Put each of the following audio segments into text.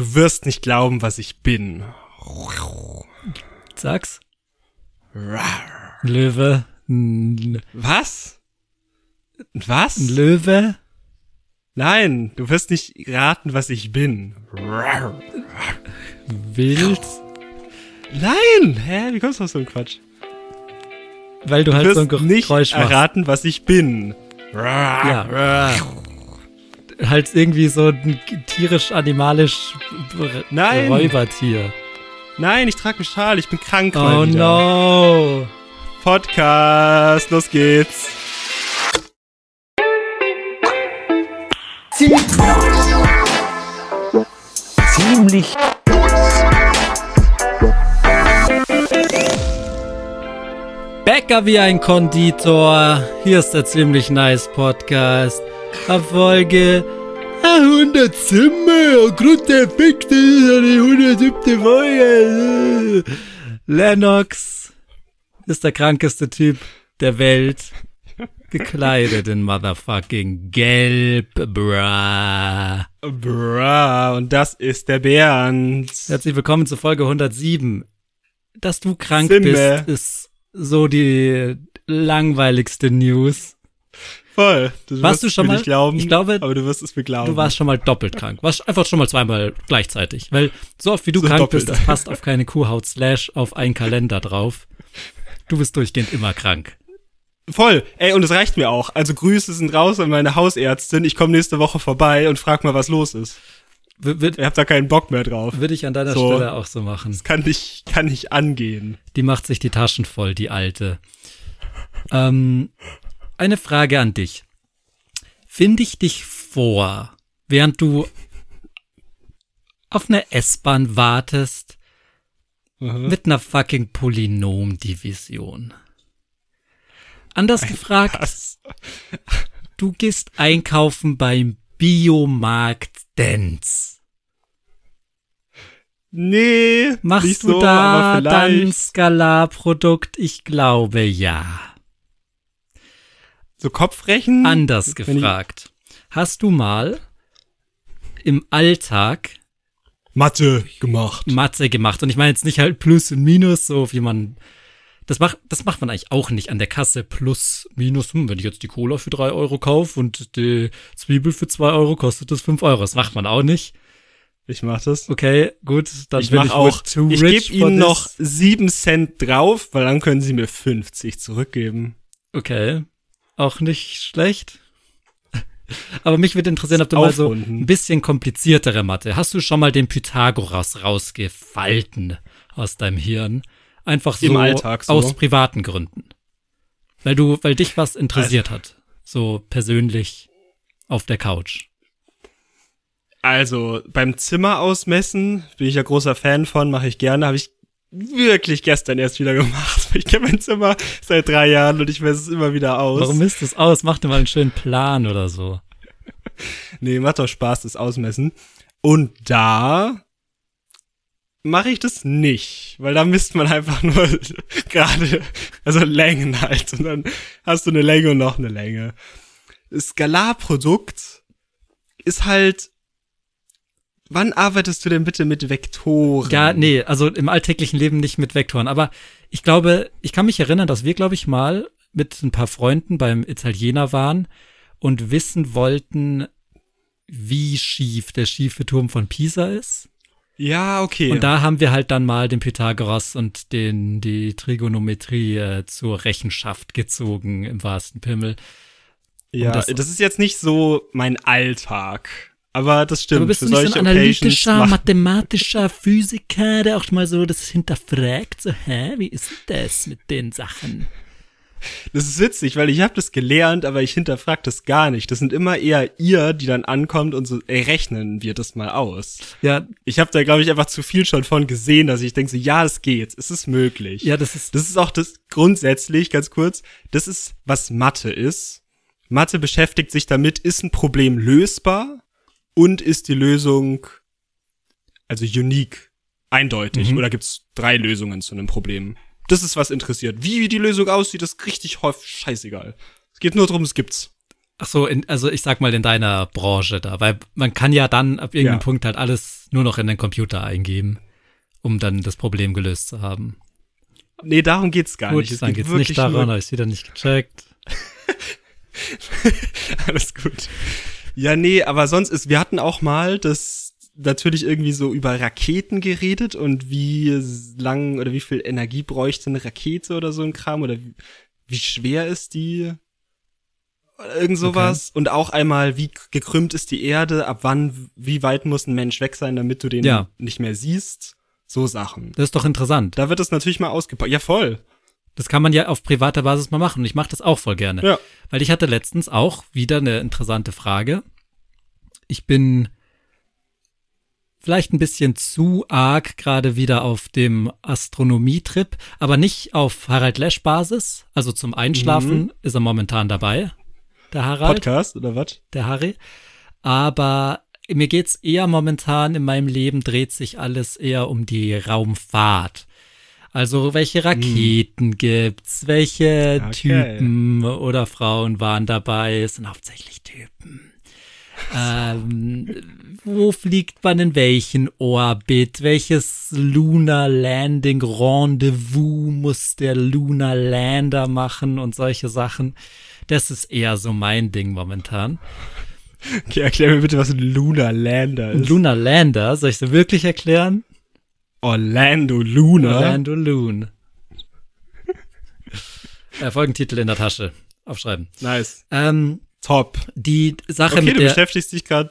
Du wirst nicht glauben, was ich bin. Sag's. Löwe. N Was? Was? ein Löwe. Nein, du wirst nicht raten, was ich bin. Wild. Nein! Hä? Wie kommst du auf so einen Quatsch? Weil du Du halt so ein nicht Geräusch machst. erraten, was ich bin. Ja. Halt irgendwie so ein tierisch-animalisch Nein. Räubertier. Nein, ich trage einen Schal, ich bin krank. Oh no. Podcast, los geht's. ziemlich Bäcker wie ein Konditor. Hier ist der ziemlich nice Podcast. Erfolge 100 Zimmer. Grund der ist die 107. Folge. Lennox ist der krankeste Typ der Welt. Gekleidet in motherfucking Gelb, bruh. Bra, und das ist der Bernd. Herzlich willkommen zur Folge 107. Dass du krank Simme. bist, ist so die langweiligste News. Voll. Du Warst wirst du schon mir mal- Nicht glauben, ich glaube, aber du wirst es mir glauben. Du warst schon mal doppelt krank. Warst einfach schon mal zweimal gleichzeitig. Weil so oft wie du So krank doppelt. bist, das passt auf keine Kuhhaut slash auf einen Kalender drauf. Du bist durchgehend immer krank. Voll. Ey, und es reicht mir auch. Also Grüße sind raus an meine Hausärztin. Ich komme nächste Woche vorbei und frag mal, was los ist. Würde Ich hab da keinen Bock mehr drauf. würd ich an deiner So. Stelle auch so machen. Das kann nicht, kann nicht angehen. Die macht sich die Taschen voll, die alte. Ähm, eine Frage an dich. Finde ich dich vor, während du auf eine S-Bahn wartest, mit einer fucking Polynomdivision? Anders gefragt, du gehst einkaufen beim Biomarkt Dance. Nee. Machst nicht du so, da vielleicht. Skalarprodukt? Ich glaube ja. So Kopfrechen? Anders gefragt. Hast du mal im Alltag Mathe gemacht. Mathe gemacht? Und ich meine jetzt nicht halt Plus und Minus, so wie man. Das macht, das macht man eigentlich auch nicht an der Kasse. Plus, Minus, hm, wenn ich jetzt die Cola für drei Euro kaufe und die Zwiebel für zwei Euro, kostet das fünf Euro. Das macht man auch nicht. Ich mach das. Okay, gut, dann Ich bin mach ich auch. too Ich gebe ihnen noch sieben Cent drauf, weil dann können sie mir 50 zurückgeben. Okay, auch nicht schlecht. Aber mich würde interessieren, ob du mal so ein bisschen kompliziertere Mathe. Hast du schon mal den Pythagoras rausgefalten aus deinem Hirn? Einfach so so. aus privaten Gründen. Weil du, weil dich was interessiert hat. So persönlich auf der Couch. Also beim Zimmer ausmessen bin ich ja großer Fan von, mache ich gerne. Habe ich wirklich gestern erst wieder gemacht. Ich kenne mein Zimmer seit drei Jahren und ich messe es immer wieder aus. Warum misst es aus? Mach dir mal einen schönen Plan oder so. Nee, macht doch Spaß, das Ausmessen. Und da mache ich das nicht, weil da misst man einfach nur gerade, also Längen halt. Und dann hast du eine Länge und noch eine Länge. Das Skalarprodukt ist halt, wann arbeitest du denn bitte mit Vektoren? Ja, nee, also im alltäglichen Leben nicht mit Vektoren. Aber ich glaube, ich kann mich erinnern, dass wir, glaube ich, mal mit ein paar Freunden beim Italiener waren und wissen wollten, wie schief der schiefe Turm von Pisa ist. Ja, okay. Und da haben wir halt dann mal den Pythagoras und den, die Trigonometrie äh, zur Rechenschaft gezogen, im wahrsten Pimmel. ja, das- das, ist jetzt nicht so mein Alltag. Aber das stimmt. Aber bist du nicht so ein analytischer, mathematischer Physiker, der auch mal so das hinterfragt, so, hä, wie ist das mit den Sachen? Das ist witzig, weil ich habe das gelernt, aber ich hinterfrag das gar nicht. Das sind immer eher ihr, die dann ankommt und so, ey, rechnen wir das mal aus. Ja, Ich habe da, glaube ich, einfach zu viel schon von gesehen, dass ich denke so, ja, das geht, es ist möglich. ja, das ist, Das ist auch das grundsätzlich, ganz kurz, das ist, was Mathe ist. Mathe beschäftigt sich damit, ist ein Problem lösbar und ist die Lösung, also unique, eindeutig, Mhm. oder gibt's drei Lösungen zu einem Problem? Das ist, was interessiert. Wie die Lösung aussieht, ist richtig häufig scheißegal. Es geht nur darum, es gibt's. Ach so, in, also ich sag mal in deiner Branche da, weil man kann ja dann ab irgendeinem Ja. Punkt halt alles nur noch in den Computer eingeben, um dann das Problem gelöst zu haben. Nee, darum geht's gar Gut, nicht. Es dann geht geht's nicht daran, habe ich wieder nicht gecheckt. Alles gut. Ja, nee, aber sonst ist, wir hatten auch mal das natürlich irgendwie so über Raketen geredet und wie lang oder wie viel Energie bräuchte eine Rakete oder so ein Kram oder wie, wie schwer ist die oder irgend sowas und auch einmal wie gekrümmt ist die Erde, ab wann wie weit muss ein Mensch weg sein, damit du den Ja. nicht mehr siehst, so Sachen. Das ist doch interessant. Da wird es natürlich mal ausgepackt. Ja, voll. Das kann man ja auf privater Basis mal machen und ich mache das auch voll gerne. Ja. Weil ich hatte letztens auch wieder eine interessante Frage. Ich bin vielleicht ein bisschen zu arg gerade wieder auf dem Astronomietrip, aber nicht auf Harald Lesch Basis. Also zum Einschlafen ist er momentan dabei, der Harald, Podcast oder was? der Harry. Aber mir geht's eher momentan in meinem Leben dreht sich alles eher um die Raumfahrt. Also welche Raketen gibt's, welche Okay. Typen oder Frauen waren dabei, es sind hauptsächlich Typen. ähm, wo fliegt man in welchen Orbit? Welches Lunar Landing Rendezvous muss der Lunar Lander machen und solche Sachen? Das ist eher so mein Ding momentan. Okay, erklär mir bitte, was ein Lunar Lander Ein ist. Lunar Lander, soll ich dir wirklich erklären? Orlando Luna. Orlando Loon. äh, Folgentitel in der Tasche. Aufschreiben. Nice. Ähm, Top. die Sache Okay, mit du der. beschäftigst dich gerade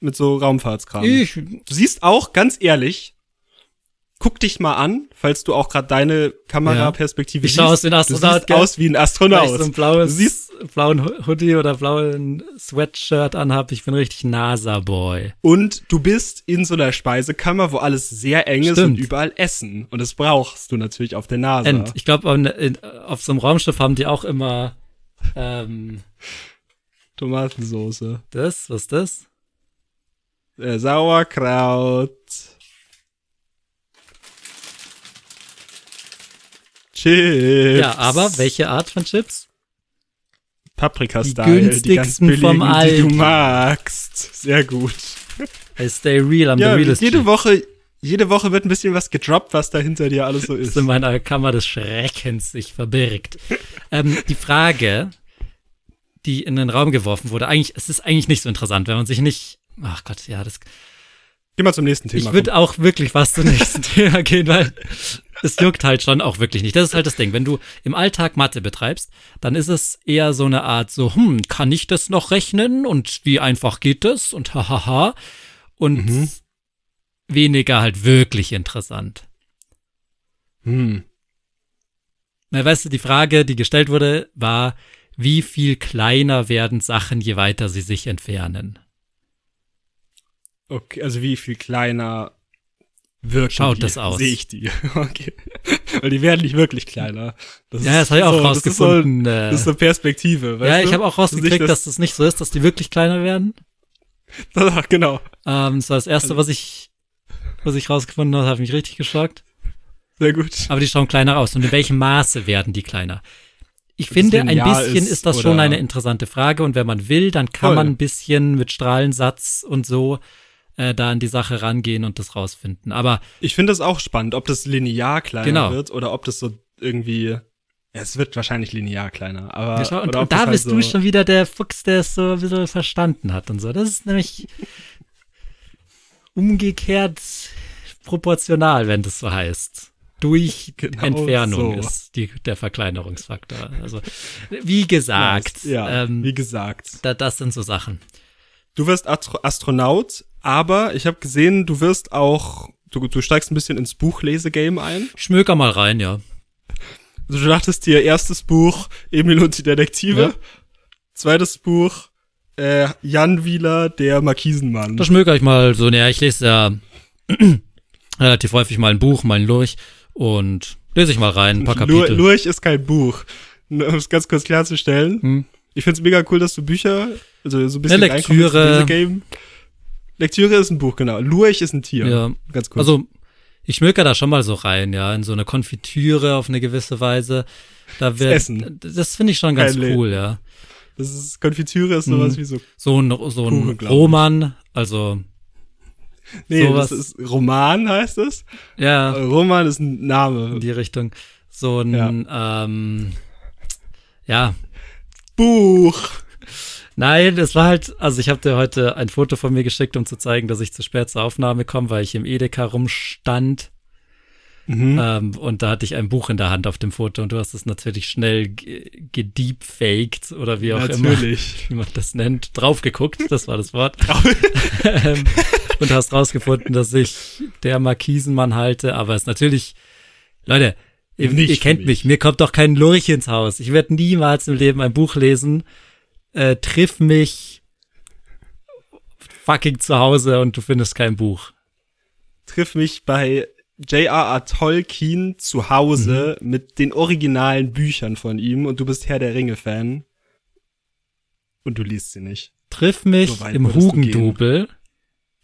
mit so Raumfahrtskram. Ich, Du siehst auch, ganz ehrlich, guck dich mal an, falls du auch gerade deine Kameraperspektive Ich schau aus wie ein Du Astronaut, siehst gell? aus wie ein Astronaut. so ein blaues, Du siehst, blauen Ho- Hoodie oder blauen Sweatshirt anhab. Ich bin richtig NASA-Boy. und du bist in so einer Speisekammer, wo alles sehr eng ist Stimmt. und überall Essen. Und das brauchst du natürlich auf der Nase. Und ich glaube, auf so einem Raumschiff haben die auch immer ähm, Tomatensoße. das, was ist das? Äh, Sauerkraut. Chips. Ja, aber welche Art von Chips? Paprika-Style, Die die, ganz günstigsten billigen, vom die du Aldi. magst. Sehr gut. I stay real, I'm Ja, the realest jede G. Woche, jede Woche wird ein bisschen was gedroppt, was da hinter dir alles so das ist. in meiner Kammer des Schreckens sich verbirgt. ähm, die Frage, die in den Raum geworfen wurde, eigentlich, es ist eigentlich nicht so interessant, wenn man sich nicht, ach Gott, ja, das, Geh mal zum nächsten Thema. ich würde auch wirklich fast zum nächsten Thema gehen, weil es juckt halt schon auch wirklich nicht. Das ist halt das Ding. Wenn du im Alltag Mathe betreibst, dann ist es eher so eine Art so, hm, kann ich das noch rechnen und wie einfach geht das und hahaha und Mhm. weniger halt wirklich interessant. hm. Na, weißt du, die Frage, die gestellt wurde, war, wie viel kleiner werden Sachen, je weiter sie sich entfernen? Okay, also wie viel kleiner wirken Schaut die? das aus? Sehe ich die. Okay. Weil die werden nicht wirklich kleiner. Das Ja, das habe ich auch so, rausgefunden. Das ist, so, äh, das ist so Perspektive. Ja, ich habe auch rausgekriegt, dass das nicht so ist, dass die wirklich kleiner werden. Ach, genau. Ähm, das war das Also erste, was ich, was ich rausgefunden habe, hat mich richtig geschockt. Sehr gut. Aber die schauen kleiner aus. Und in welchem Maße werden die kleiner? Ich das finde, ein bisschen ist ist, das schon eine interessante Frage. Und wenn man will, dann kann Voll. man ein bisschen mit Strahlensatz und so äh, da an die Sache rangehen und das rausfinden. Aber Ich finde es auch spannend, ob das linear kleiner Genau. wird oder ob das so irgendwie. Ja, es wird wahrscheinlich linear kleiner. Aber Ja, und, und da halt bist so, du schon wieder der Fuchs, der es so ein bisschen verstanden hat und so. Das ist nämlich umgekehrt proportional, wenn das so heißt. Durch Genau Entfernung so. ist die, der Verkleinerungsfaktor. Also, wie gesagt, Ja, ähm, wie gesagt. da, das sind so Sachen. Du wirst Astro Astronaut, aber ich habe gesehen, du wirst auch. Du, du steigst ein bisschen ins Buchlesegame ein. Schmöker mal rein, ja. Also du dachtest dir, erstes Buch, Emil und die Detektive. Ja. Zweites Buch, äh, Jan Wieler, der Markisenmann. Da schmöker ich mal so, naja, ich lese ja relativ häufig mal ein Buch, mal ein Lurch und lese ich mal rein, ein paar Kapitel. Lurch ist kein Buch. Um es ganz kurz klarzustellen. Hm. Ich find's mega cool, dass du Bücher, also so ein bisschen Eine Lektüre. Lesegame. Lektüre ist ein Buch, genau. Lurch ist ein Tier. Ja, Ganz cool. Also, ich schmöker da schon mal so rein, ja, in so eine Konfitüre auf eine gewisse Weise. Da wird, Essen. das finde ich schon ganz Kein cool, ja. Das ist Konfitüre ist sowas Mhm. wie so. So ein, so ein Kuchen. Roman, also, Nee, Sowas. das ist Roman heißt es. ja, Roman ist ein Name. in die Richtung. So ein, ähm, ja, Buch. Nein, es war halt, also ich habe dir heute ein Foto von mir geschickt, um zu zeigen, dass ich zu spät zur Aufnahme komme, weil ich im Edeka rumstand. Mhm. Ähm, und da hatte ich ein Buch in der Hand auf dem Foto und du hast es natürlich schnell ge- gedeepfaked oder wie auch immer, Natürlich. wie man das nennt, draufgeguckt, das war das Wort. ähm, und hast rausgefunden, dass ich der Markisenmann halte, aber es ist natürlich, Leute, ihr, ihr kennt mich. mich, mir kommt doch kein Lurch ins Haus. Ich werde niemals im Leben ein Buch lesen, äh, triff mich fucking zu Hause und du findest kein Buch. Triff mich bei J.R.R. Tolkien zu Hause Mhm. mit den originalen Büchern von ihm und du bist Herr der Ringe-Fan. Und du liest sie nicht. Triff mich So im Hugendubel.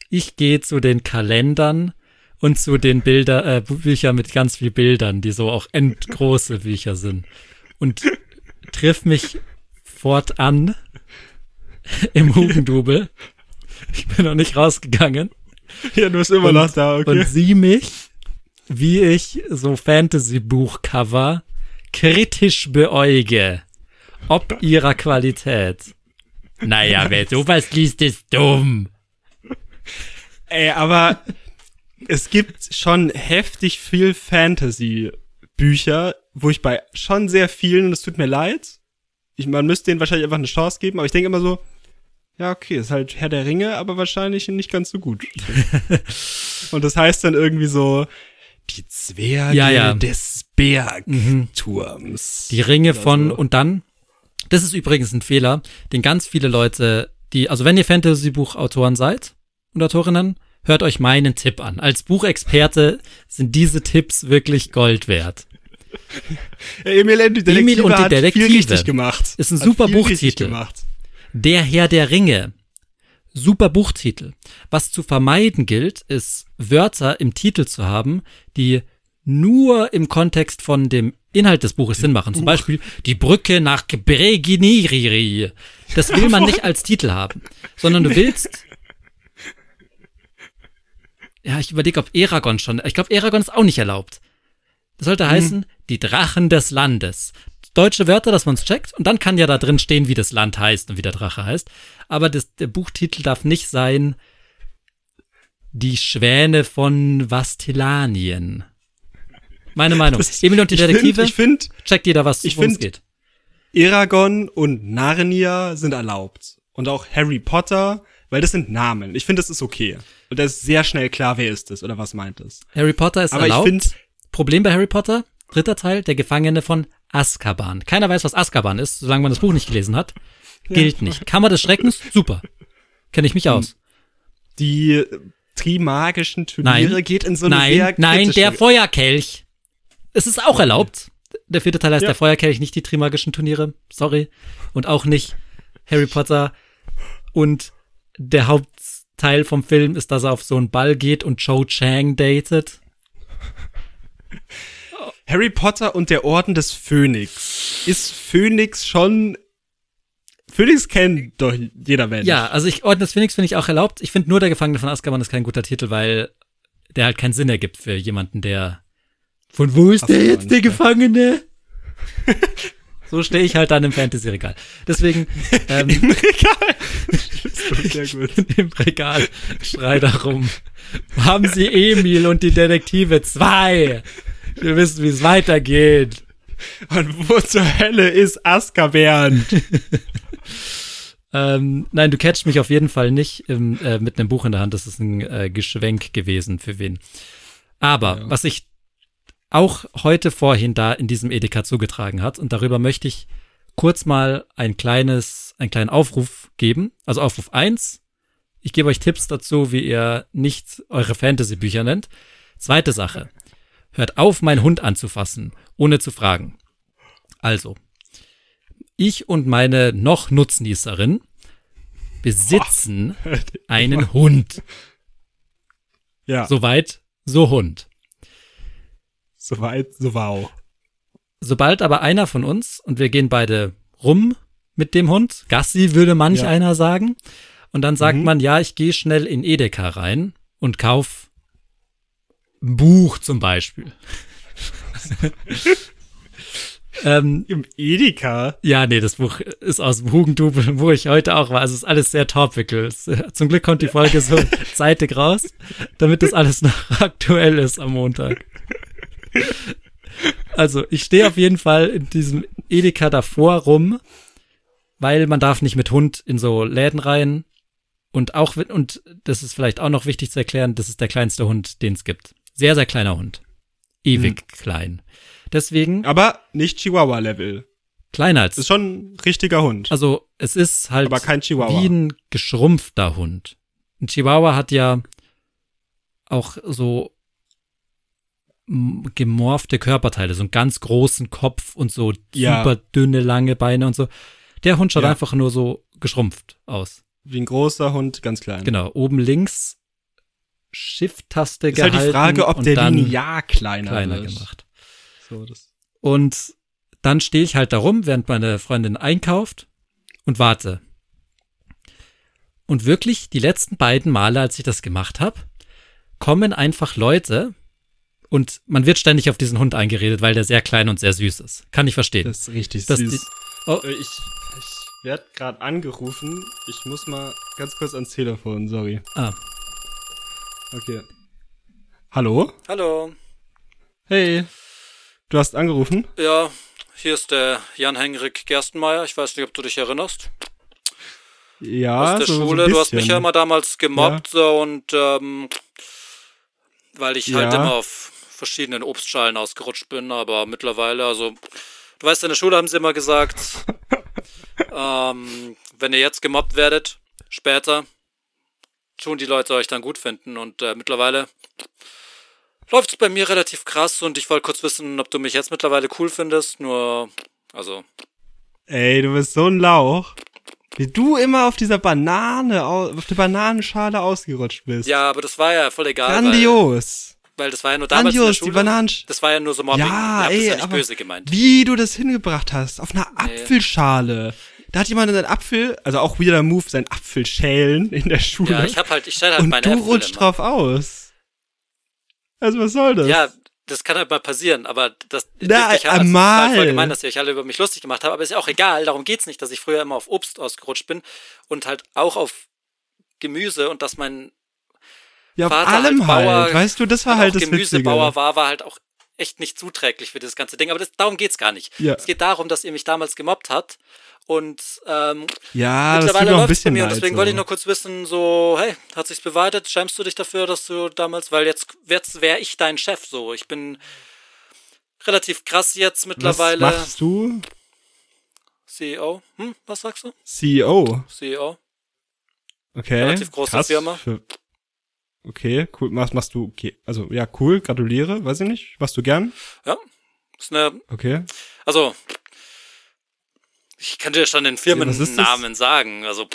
Ich gehe zu den Kalendern und zu den Bilder, äh, Büchern mit ganz viel Bildern, die so auch endgroße Bücher sind. Und triff mich fortan im Hugendubel. Ich bin noch nicht rausgegangen. Ja, du bist immer Und- noch da, okay. Und sieh mich, wie ich so Fantasy-Buchcover kritisch beäuge. Ob ihrer Qualität. Naja, wer sowas liest, ist dumm. Ey, aber es gibt schon heftig viel Fantasy-Bücher, wo ich bei schon sehr vielen, und es tut mir leid, ich, man müsste denen wahrscheinlich einfach eine Chance geben, aber ich denke immer so, ja, okay, ist halt Herr der Ringe, aber wahrscheinlich nicht ganz so gut. und das heißt dann irgendwie so, die Zwerge Ja, ja. des Bergturms. Die Ringe von, und dann, das ist übrigens ein Fehler, den ganz viele Leute, die, also wenn ihr Fantasy-Buchautoren seid und Autorinnen, hört euch meinen Tipp an. Als Buchexperte sind diese Tipps wirklich Gold wert. Emil und die Detektive Emil und die Detektive. viel richtig gemacht. Ist ein Hat super Buchtitel. Der Herr der Ringe. Super Buchtitel. Was zu vermeiden gilt, ist Wörter im Titel zu haben, die nur im Kontext von dem Inhalt des Buches Sinn machen. Zum Beispiel die Brücke nach Breginiri. Das will man nicht als Titel haben, sondern du willst. Ja, ich überlege, ob Eragon schon. Ich glaube, Eragon ist auch nicht erlaubt. Das sollte heißen, die Drachen des Landes. Deutsche Wörter, dass man es checkt. Und dann kann ja da drin stehen, wie das Land heißt und wie der Drache heißt. Aber das, der Buchtitel darf nicht sein Die Schwäne von Vastilanien. Meine Meinung. Das- Emil und die ich find- Detektive, Ich finde, checkt jeder, was ich find- geht. Eragon und Narnia sind erlaubt. Und auch Harry Potter, weil das sind Namen. Ich finde, das ist okay. Und da ist sehr schnell klar, wer ist es oder was meint es. Harry Potter ist Aber erlaubt. ich finde, Problem bei Harry Potter, dritter Teil, der Gefangene von Azkaban. Keiner weiß, was Azkaban ist, solange man das Buch nicht gelesen hat. Gilt nicht. Kammer des Schreckens, super. Kenne ich mich aus. die Trimagischen Turniere Nein. geht in so eine nein, nein, der Feuerkelch. Es ist auch erlaubt. Der vierte Teil heißt Ja. der Feuerkelch, nicht die Trimagischen Turniere. Sorry. Und auch nicht Harry Potter. Und der Hauptteil vom Film ist, dass er auf so einen Ball geht und Cho Chang datet. Harry Potter und der Orden des Phönix. Ist Phönix schon Phönix kennt doch jeder Mensch. Ja, also ich Orden des Phoenix finde ich auch erlaubt. Ich finde nur der Gefangene von Azkaban ist kein guter Titel, weil der halt keinen Sinn ergibt für jemanden, der von wo ist der jetzt der. Gefangene? so stehe ich halt dann im Fantasy-Regal. Deswegen ähm, Im Regal. Das ist sehr gut. im Regal schrei da rum. Haben Sie Emil und die Detektive 2? Wir wissen, wie es weitergeht. Und wo zur Hölle ist Azkaban? Ähm, nein, du catchst mich auf jeden Fall nicht im, äh, mit einem Buch in der Hand. Das ist ein äh, Geschwenk gewesen für wen. Aber was ich auch heute vorhin da in diesem Edeka zugetragen hat, und darüber möchte ich kurz mal ein kleines, einen kleinen Aufruf geben. Also Aufruf eins. Ich gebe euch Tipps dazu, wie ihr nicht eure Fantasy-Bücher nennt. Zweite Sache. Hört auf, meinen Hund anzufassen, ohne zu fragen. Also, ich und meine noch Nutznießerin besitzen einen Hund. Ja, so, Soweit, so Hund. weit, so wow. Sobald aber einer von uns, und wir gehen beide rum mit dem Hund. Gassi würde manch Ja. einer sagen. Und dann sagt Mhm. man, ja, ich gehe schnell in Edeka rein und kauf ein Buch zum Beispiel. ähm, Im Edeka? ja, nee, das Buch ist aus dem Hugendubel, wo ich heute auch war. Also es ist alles sehr topical. Es- Zum Glück kommt die Folge so zeitig raus, damit das alles noch aktuell ist am Montag. Also ich stehe auf jeden Fall in diesem Edeka davor rum, weil man darf nicht mit Hund in so Läden rein. Und auch, und das ist vielleicht auch noch wichtig zu erklären, das ist der kleinste Hund, den es gibt. Sehr, sehr kleiner Hund. Ewig klein. Deswegen Aber nicht Chihuahua-Level. kleiner als Ist schon ein richtiger Hund. Also es ist halt Aber kein Chihuahua. wie ein geschrumpfter Hund. Ein Chihuahua hat ja auch so gemorfte Körperteile, so einen ganz großen Kopf und so Ja. super dünne, lange Beine und so. Der Hund schaut Ja. einfach nur so geschrumpft aus. Wie ein großer Hund, ganz klein. Genau, oben links Shift-Taste Ist halt gehalten die Frage, ob der linear kleiner, kleiner wird. gemacht. So, das. Und dann stehe ich halt da rum, während meine Freundin einkauft und warte. Und wirklich, die letzten beiden Male, als ich das gemacht habe, kommen einfach Leute und man wird ständig auf diesen Hund eingeredet, weil der sehr klein und sehr süß ist. Kann ich verstehen. Das ist richtig Das süß. die- oh, Äh, ich ich werde gerade angerufen. Ich muss mal ganz kurz ans Telefon, sorry. ah. Okay. Hallo? Hallo. Hey. Du hast angerufen? Ja, hier ist der Jan-Henrik Gerstenmeier. Ich weiß nicht, ob du dich erinnerst. Ja, aus der so, Schule. So du hast mich ja immer damals gemobbt so, und ähm, weil ich halt Ja. immer auf verschiedenen Obstschalen ausgerutscht bin, aber mittlerweile, also du weißt, in der Schule haben sie immer gesagt, ähm, wenn ihr jetzt gemobbt werdet, später tun die Leute euch dann gut finden und äh, mittlerweile läuft es bei mir relativ krass und ich wollte kurz wissen, ob du mich jetzt mittlerweile cool findest, nur, also, Ey, du bist so ein Lauch. Wie du immer auf dieser Banane, au- auf der Bananenschale ausgerutscht bist. ja, aber das war ja voll egal. Weil, Grandios. weil das war ja nur damals in der Grandios, Schule. die Bananen. Das war ja nur so Mobbing. Ja, ey, das ja nicht aber böse gemeint. Wie du das hingebracht hast, auf einer Apfelschale. Da hat jemand seinen Apfel, also auch wieder Move, seinen Apfel schälen in der Schule. Ja, ich hab halt, ich stelle halt und meine du Äpfel rutscht immer. drauf aus. Also was soll das? Ja, das kann halt mal passieren, aber das Na, ich halt, also, einmal. voll gemein, dass ihr euch alle über mich lustig gemacht habt, aber ist ja auch egal, darum geht's nicht, dass ich früher immer auf Obst ausgerutscht bin und halt auch auf Gemüse und dass mein ja auf Vater allem halt halt. Bauer- Weißt du, das war halt das Gemüsebauer Witzige. war, war halt auch echt nicht zuträglich für das ganze Ding, aber das, darum geht's gar nicht. Ja. Es geht darum, dass ihr mich damals gemobbt habt und ähm, Ja, Mittlerweile ein läuft's bei bisschen mir und leid. deswegen so. wollte ich nur kurz wissen, so, hey, hat sich's bewahrheitet? Schämst du dich dafür, dass du damals, weil jetzt, jetzt wäre ich dein Chef, so. Ich bin relativ krass jetzt mittlerweile. Was machst du? CEO. Hm, was sagst du? CEO. CEO. Okay. Relativ große Krass. Firma. Für okay, cool. Machst, machst du, okay. Also, ja, cool. Gratuliere. Weiß ich nicht. Machst du gern? Ja. Ist eine, Okay. also, ich kann dir schon den Firmennamen sagen. Also,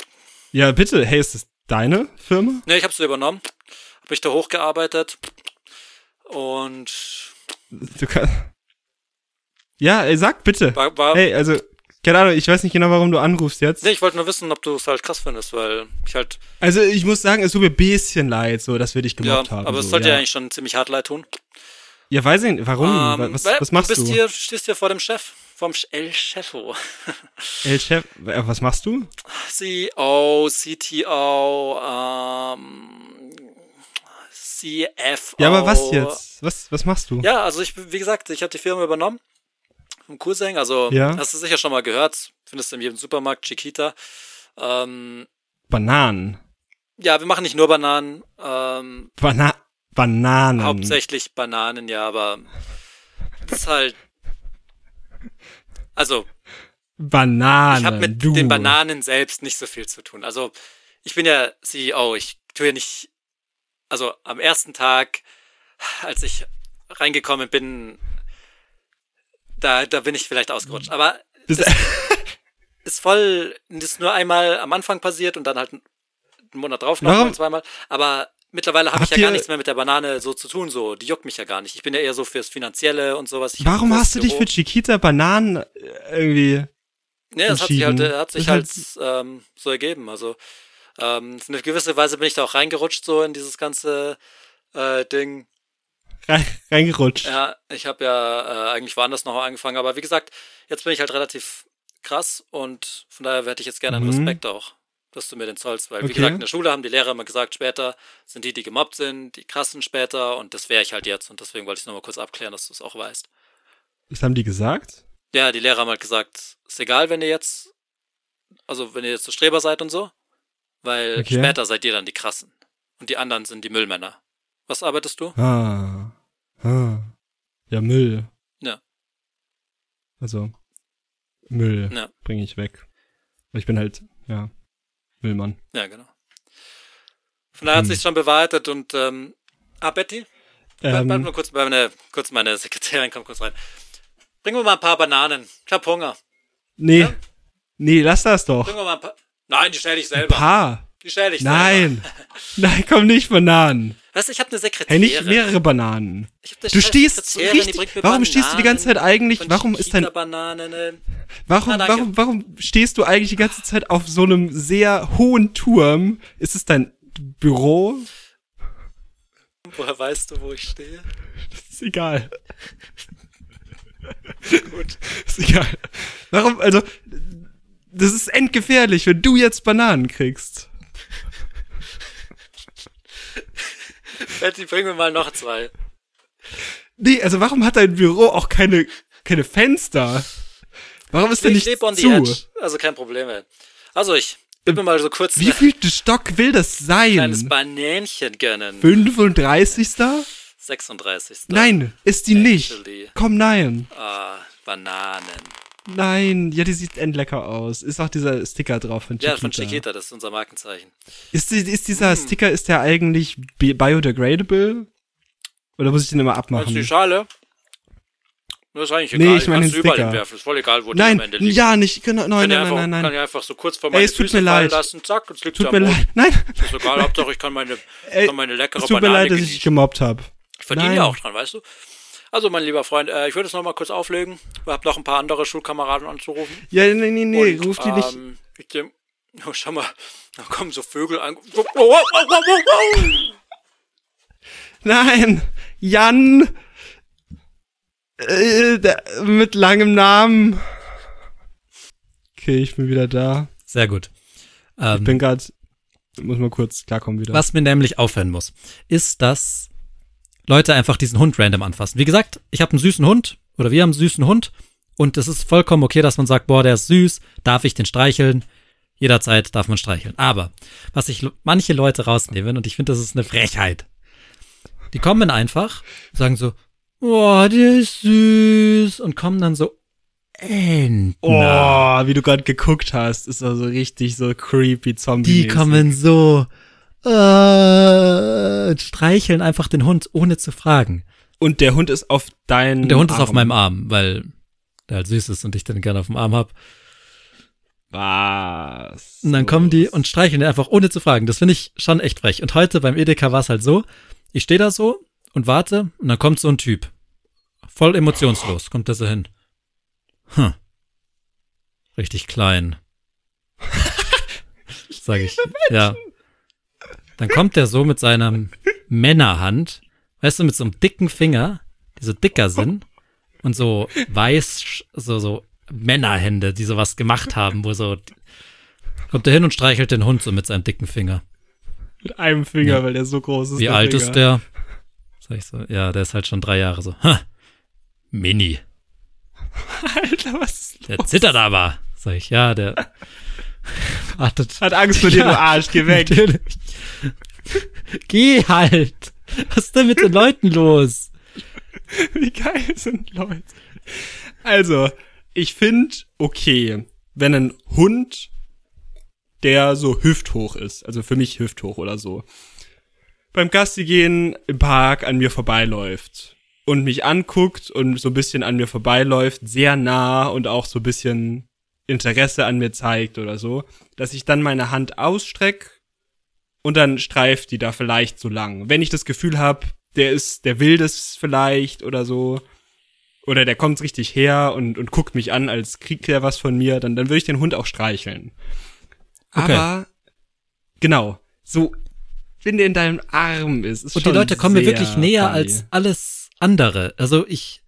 Ja, bitte. Hey, ist das deine Firma? ne, ich habe sie übernommen. Habe ich da hochgearbeitet. Und Du kannst. Ja, ey, sag bitte. war, war Hey, also, keine Ahnung, ich weiß nicht genau, warum du anrufst jetzt. Nee, ich wollte nur wissen, ob du es halt krass findest, weil ich halt, Also, ich muss sagen, es tut mir ein bisschen leid, so, dass wir dich ja, gemobbt haben. aber es so, sollte ja ja. eigentlich schon ziemlich hart leid tun. Ja, weiß ich nicht. Warum? Ähm, was, was machst du? du? bist hier, stehst hier vor dem Chef, vom El Chefo. El Chef, äh, was machst du? CEO, CTO, ähm, CFO. Ja, aber was jetzt? Was, was machst du? Ja, also ich, wie gesagt, ich habe die Firma übernommen. Vom Coursing, also Ja. hast du sicher schon mal gehört. Findest du in jedem Supermarkt, Chiquita. Ähm, Bananen. ja, wir machen nicht nur Bananen, ähm, Bana Bananen. hauptsächlich Bananen, ja, aber das ist halt. Also, Bananen. ich habe mit du. den Bananen selbst nicht so viel zu tun. Also, ich bin ja CEO, ich tue ja nicht. Also, am ersten Tag, als ich reingekommen bin, da, da bin ich vielleicht ausgerutscht. Aber Bist- ist voll, das ist nur einmal am Anfang passiert und dann halt einen Monat drauf noch Warum- mal zweimal. Aber mittlerweile habe ich ja gar nichts mehr mit der Banane so zu tun, so. Die juckt mich ja gar nicht. Ich bin ja eher so fürs Finanzielle und sowas. Ich Warum hast du dich für Chiquita Bananen äh, irgendwie Nee, das hat sich halt, äh, hat sich halt ähm, so ergeben. Also ähm, auf eine gewisse Weise bin ich da auch reingerutscht so in dieses ganze äh, Ding. Rein, reingerutscht. Ja, ich habe ja äh, eigentlich woanders noch angefangen, aber wie gesagt, jetzt bin ich halt relativ krass und von daher hätte ich jetzt gerne einen Mhm. Respekt auch, dass du mir den zollst, weil wie Okay. gesagt, in der Schule haben die Lehrer immer gesagt, später sind die, die gemobbt sind, die krassen später und das wäre ich halt jetzt und deswegen wollte ich nochmal kurz abklären, dass du es auch weißt. Das haben die gesagt? Ja, die Lehrer haben halt gesagt, ist egal, wenn ihr jetzt, also wenn ihr jetzt so Streber seid und so, weil Okay. später seid ihr dann die Krassen und die anderen sind die Müllmänner. Was arbeitest du? Ah. ah. Ja, Müll. Ja. Also, Müll Ja. bringe ich weg. Ich bin halt, ja, Müllmann. Ja, genau. Von daher hat Hm. sich schon bewahrheitet und ähm, ah, Betty, Bleib, bleib Ähm, nur kurz, meine, kurz meine Sekretärin kommt kurz rein. Bring mir mal ein paar Bananen. Ich hab Hunger. nee. Ja? Nee, lass das doch. Bring mir mal ein paar. Nein, die stelle ich Ein selber. paar. Die stelle ich selber. Nein. Nein, komm nicht Bananen. Weißt du, ich habe eine Hey, Sekretärin. nicht mehrere Bananen. Ich hab eine Du stehst richtig. Warum stehst du die ganze Zeit Bananen eigentlich? Warum ist dein äh, Warum, danke. warum, warum stehst du eigentlich die ganze Zeit auf so einem sehr hohen Turm? Ist es dein Büro? Woher weißt du, wo ich stehe? Ist egal. Gut. Ist egal. Warum, also, das ist endgefährlich, wenn du jetzt Bananen kriegst. Betty, bring mir mal noch zwei. Nee, also warum hat dein Büro auch keine, keine Fenster? Warum ist denn Ich nicht lebe on the zu? edge. Also kein Problem, ey. Also ich will mir mal so kurz Wie viel Stock will das kleines sein? Banänchen gönnen. 35. 36. Nein, ist die nicht. Actually. Komm, nein. Ah, Bananen. Nein, ja, die sieht endlecker aus. Ist auch dieser Sticker drauf von Chiquita. Ja, von Chiquita, das ist unser Markenzeichen. Ist, ist Hm. dieser Sticker, ist der eigentlich bi- biodegradable? Oder muss ich den immer Meinst du die abmachen? Schale? Das ist eigentlich Nee, egal. ich meine Kannst den du überall Sticker. hinwerfen. Ist voll egal, wo Nein, die am Ende liegt. ja, nicht, genau, nein, nein, ich nein, einfach, nein, Kann nein. ich einfach so kurz vor Ey, meine es tut Füße mir leid. lassen, zack, und es liegt Tut mir leid, nein. Ist egal, Hauptsache ich kann meine, Ey, kann meine leckere Es tut mir Banane leid, dass ich dich genießen. gemobbt habe. Ich verdiene ja auch dran, weißt du? Also, mein lieber Freund, äh, ich würde es nochmal kurz auflegen. Ich habe noch ein paar andere Schulkameraden anzurufen. Ja, nee, nee, nee, Und, ruf die nicht. Ähm, ich, oh, schau mal, da kommen so Vögel an. Oh, oh. Nein, Jan. Äh, mit langem Namen. Okay, ich bin wieder da. Sehr gut. Ich Ähm, bin gerade, muss mal kurz klarkommen wieder. Was mir nämlich auffallen muss, ist, dass Leute einfach diesen Hund random anfassen. Wie gesagt, ich habe einen süßen Hund oder wir haben einen süßen Hund und es ist vollkommen okay, dass man sagt, boah, der ist süß, darf ich den streicheln? Jederzeit darf man streicheln. Aber was sich lo- manche Leute rausnehmen und ich finde, das ist eine Frechheit. Die kommen einfach, sagen so, boah, der ist süß und kommen dann so Entner. Oh, wie du gerade geguckt hast, ist also richtig so creepy Zombie. Die kommen so, äh, streicheln einfach den Hund, ohne zu fragen. Und der Hund ist auf deinen. Und der Hund ist auf Arm. meinem Arm, weil der halt süß ist und ich den gerne auf dem Arm hab. Was? Und dann kommen die und streicheln den einfach ohne zu fragen. Das finde ich schon echt frech. Und heute beim Edeka war es halt so, ich stehe da so und warte und dann kommt so ein Typ. Voll emotionslos, kommt der so hin. Hm. Richtig klein. Sag ich. Ja. Dann kommt der so mit seiner Männerhand, weißt du, mit so einem dicken Finger, die so dicker sind und so weiß, so, so Männerhände, die sowas gemacht haben, wo so, kommt er hin und streichelt den Hund so mit seinem dicken Finger. Mit einem Finger, Ja. weil der so groß ist. Wie alt Finger. ist der? Sag ich so, ja, der ist halt schon drei Jahre so. Ha, Mini. Alter, was ist Der los? zittert aber. Sag ich, ja, der wartet. Hat Angst vor dir, Ja, du Arsch, geh weg. Natürlich. Geh halt. Was ist denn mit den Leuten los? Wie geil sind Leute. Also, ich finde okay, wenn ein Hund, der so hüfthoch ist, also für mich hüfthoch oder so, beim Gassi gehen im Park an mir vorbeiläuft und mich anguckt und so ein bisschen an mir vorbeiläuft, sehr nah und auch so ein bisschen Interesse an mir zeigt oder so, dass ich dann meine Hand ausstreck und dann streift die da vielleicht so lang. Wenn ich das Gefühl habe, der ist, der will das vielleicht oder so. oder der kommt richtig her und, und guckt mich an, als kriegt er was von mir, dann, dann würde ich den Hund auch streicheln. Okay. Aber, genau, so, wenn der in deinem Arm ist, ist Und die Leute kommen mir wirklich näher funny. als alles andere. Also ich,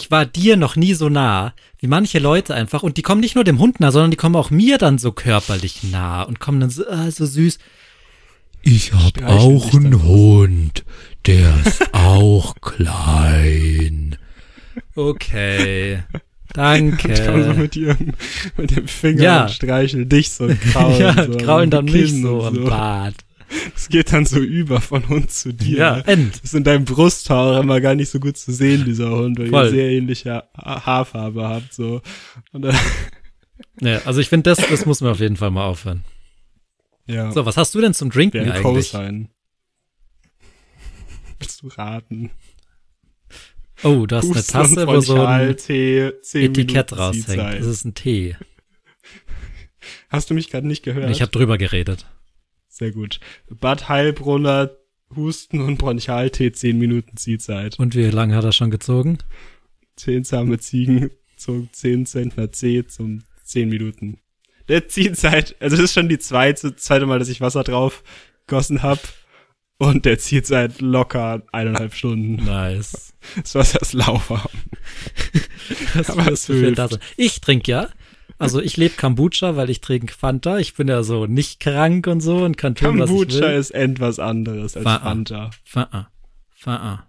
ich war dir noch nie so nah wie manche Leute einfach. Und die kommen nicht nur dem Hund nah, sondern die kommen auch mir dann so körperlich nah und kommen dann so, ah, so süß. Ich hab auch einen. Hund. Der ist auch klein. Okay. Und kommen so Danke. mit ihrem, mit dem Finger Ja. und streicheln dich so und kraulen Ja, so kraulen dann mich so und am Bart. Es geht dann so über von Hund zu dir. Ja, ne? end. Das ist in deinem Brusthaar immer gar nicht so gut zu sehen, dieser Hund, weil Voll. ihr sehr ähnliche Ha- Haarfarbe habt, so. Ja, also ich finde, das, das muss mir auf jeden Fall mal aufhören. ja, So, was hast du denn zum Trinken der eigentlich? Cosine. Willst du raten? Oh, du hast eine Tasse, wo so ein 10 Etikett raushängt. Das ist ein Tee. Hast du mich gerade nicht gehört? Ich habe drüber geredet. Sehr gut. Bad Heilbrunner, Husten und Bronchialtee, 10 Minuten Ziehzeit. Und wie lange hat er schon gezogen? 10 zahme Ziegen zum 10 Zentner C zum 10 Minuten. Der Ziehzeit, also das ist schon die zweite, zweite Mal, dass ich Wasser drauf gossen hab. Und der zieht seit locker eineinhalb Stunden. Nice. Das Wasser ist lauwarm. Was Aber für es hilft. Tasse? Ich trinke ja. Also ich lebe Kombucha, weil ich trinke Fanta. Ich bin ja so nicht krank und so und kann tun, was ich Kombucha will. ist etwas anderes als Fa- Fanta. Fa Fa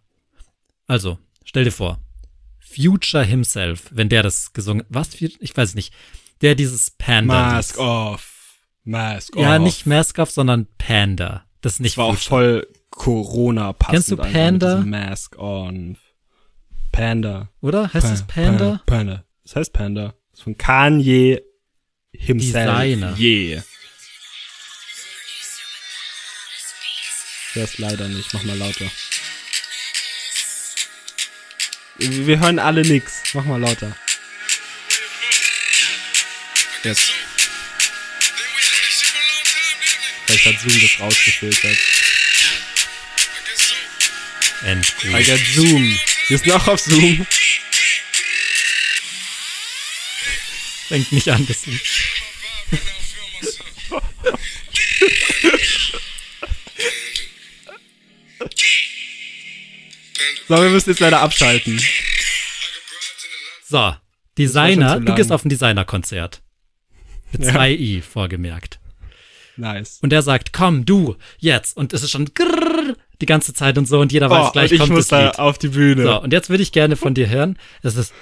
Also, stell dir vor, Future himself, wenn der das gesungen, was? Ich weiß nicht. Der dieses Panda. Mask off. Mask off. Ja, nicht Mask Off, sondern Panda. Das ist nicht Das war auch Future. voll Corona-passend. Kennst du Panda? Mask on. Panda. Oder? Heißt es Panda? Panda. Das heißt Panda. Von Kanye himself. Designer. Je. Das leider nicht. Mach mal lauter. Wir hören alle nix. Mach mal lauter. Jetzt. Vielleicht hat Zoom das rausgefiltert. I Endgut. got Zoom. Wir sind auch auf Zoom. Fängt nicht an, das Lied. So, wir müssen jetzt leider abschalten. So, Designer, du gehst auf ein Designer-Konzert. Mit Ja. zwei I vorgemerkt. Nice. Und der sagt, komm, du, jetzt. Und es ist schon grrrr, die ganze Zeit und so und jeder weiß Oh, gleich, und ich kommt muss das da Lied. auf die Bühne. So, und jetzt würde ich gerne von dir hören, es ist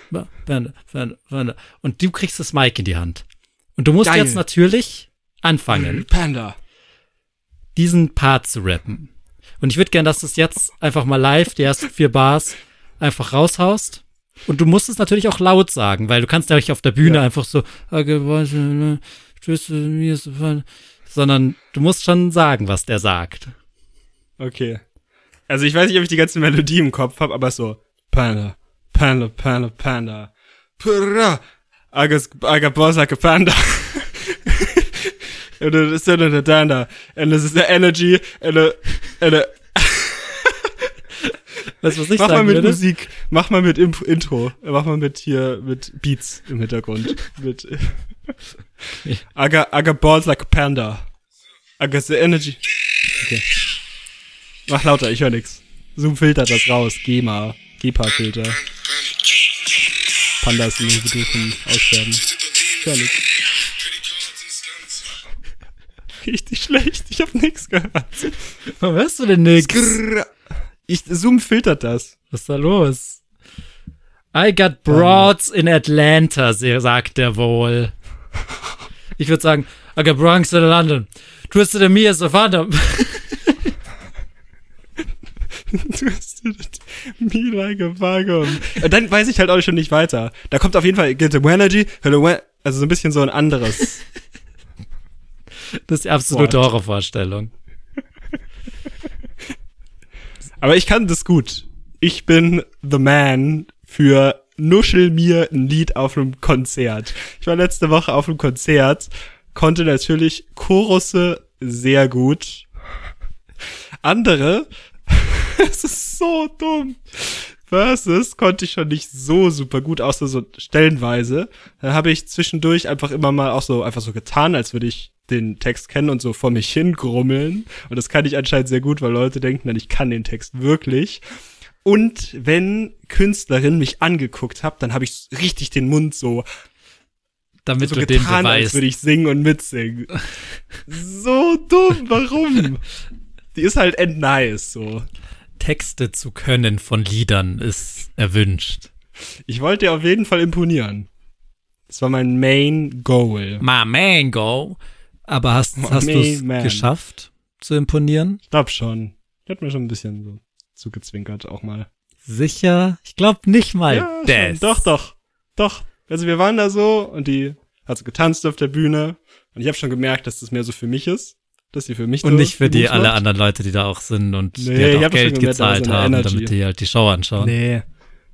und du kriegst das Mic in die Hand. Und du musst Geil. jetzt natürlich anfangen, Panda. diesen Part zu rappen. Und ich würde gerne, dass du es jetzt einfach mal live, die ersten vier Bars, einfach raushaust. Und du musst es natürlich auch laut sagen, weil du kannst ja nicht auf der Bühne Ja. einfach so, "Ah, Geräusche, Stöße, mir ist so fein", sondern du musst schon sagen, was der sagt. Okay. Also ich weiß nicht, ob ich die ganze Melodie im Kopf habe, aber so Panda, Panda, Panda, Panda. Pura. I got, I got balls like a panda. and it's still in the danda. And this is the energy and the, and the Weißt du, was ich Mach mal mit würde? Musik, mach mal mit Imp Intro, mach mal mit hier, mit Beats im Hintergrund. mit, I got, I got balls like a panda. I got the energy. Okay. Mach lauter, ich höre nix. Zoom filtert das raus, GEMA, GEPA-Filter. Pandas in den Bedürfen aussterben. Ich hör nix. Richtig schlecht, ich hab nix gehört. Warum hörst du denn nix? Ich, Zoom filtert das. Was ist da los? I got broads in Atlanta, sagt er wohl. Ich würde sagen, I got Bronx in London. Twisted in me as a phantom. Twisted me like a vacuum. Und dann weiß ich halt auch schon nicht weiter. Da kommt auf jeden Fall Get the Energy, hello, also so ein bisschen so ein anderes. Das ist die absolute What? Horrorvorstellung. Aber ich kann das gut. Ich bin the man für Nuschel mir ein Lied auf einem Konzert. Ich war letzte Woche auf einem Konzert, konnte natürlich Chorusse sehr gut. Andere, es ist so dumm, Versus konnte ich schon nicht so super gut, außer so stellenweise. Dann habe ich zwischendurch einfach immer mal auch so einfach so getan, als würde ich den Text kennen und so vor mich hingrummeln. Und das kann ich anscheinend sehr gut, weil Leute denken dann, ich kann den Text wirklich. Und wenn Künstlerin mich angeguckt hat, dann habe ich richtig den Mund so, Damit so du den getan, als beweist. würde ich singen und mitsingen. so dumm, warum? Die ist halt end nice, so. Texte zu können von Liedern ist erwünscht. Ich wollte dir auf jeden Fall imponieren. Das war mein Main Goal. My mango. Aber hast, My hast du es geschafft zu imponieren? Ich glaub schon. Ich hat mir schon ein bisschen so zugezwinkert auch mal. Sicher? Ich glaube nicht mal ja, das. schon. Doch, doch. Doch. Also wir waren da so und die hat so getanzt auf der Bühne und ich habe schon gemerkt, dass das mehr so für mich ist. Dass sie für mich Und so nicht für die Moves alle macht. anderen Leute, die da auch sind und Nee, die halt auch hab Geld gemerkt, so gezahlt eine haben, Energy. damit die halt die Show anschauen. Nee.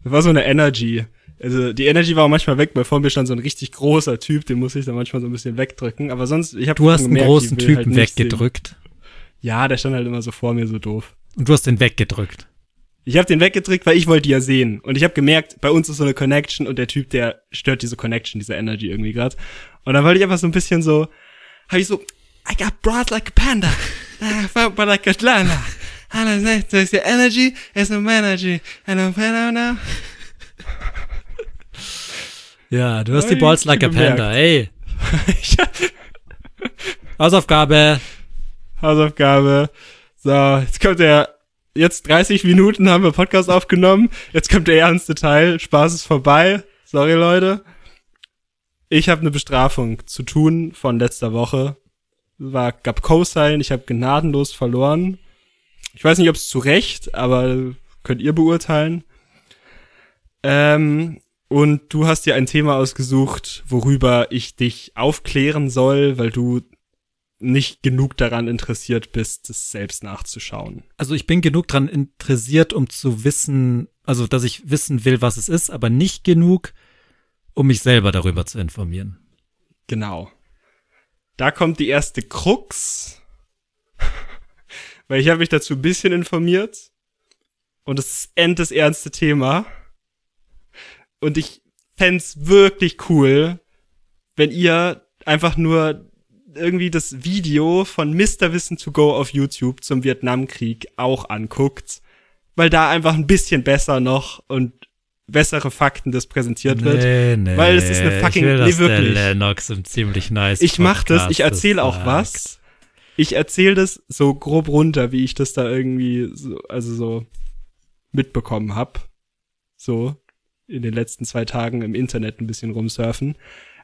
Das war so eine Energy. Also die Energy war auch manchmal weg, weil vor mir stand so ein richtig großer Typ, den muss ich dann manchmal so ein bisschen wegdrücken. Aber sonst, ich habe Du hast einen großen Typen weggedrückt Ja, der stand halt immer so vor mir so doof. und du hast den weggedrückt. Ich habe den weggedrückt, weil ich wollte die ja sehen. Und ich habe gemerkt, bei uns ist so eine Connection und der Typ, der stört diese Connection, diese Energy irgendwie gerade. Und dann wollte ich einfach so ein bisschen so, habe ich so, I got brought like a panda, I felt like a lana. And I there's the energy, there's no energy, and I'm panda now. Ja, du hast die Balls like a. Panda, ey. Hausaufgabe. Hausaufgabe. So, jetzt kommt der, jetzt 30 Minuten haben wir Podcast aufgenommen. Jetzt kommt der ernste Teil. Spaß ist vorbei. Sorry, Leute. Ich habe eine Bestrafung zu tun von letzter Woche. War, gab Co-Sign, ich habe gnadenlos verloren. Ich weiß nicht, ob es zu Recht, aber könnt ihr beurteilen. Ähm, und du hast dir ein Thema ausgesucht, worüber ich dich aufklären soll, weil du nicht genug daran interessiert bist, es selbst nachzuschauen. Also ich bin genug dran interessiert, um zu wissen, also dass ich wissen will, was es ist, aber nicht genug, um mich selber darüber zu informieren. Genau. Da kommt die erste Krux, weil ich habe mich dazu ein bisschen informiert und es ist end das ernste Thema. Und ich fänd's wirklich cool, wenn ihr einfach nur irgendwie das Video von Mr. Wissen to Go auf YouTube zum Vietnamkrieg auch anguckt, weil da einfach ein bisschen besser noch und bessere Fakten das präsentiert wird. nee. weil es ist eine fucking- ich will, nee, wirklich. Der Lennox im ziemlich nice Ich mach das, ich erzähle auch was. Ich erzähle das so grob runter, wie ich das da irgendwie so, also so mitbekommen hab. So in den letzten zwei Tagen im Internet ein bisschen rumsurfen.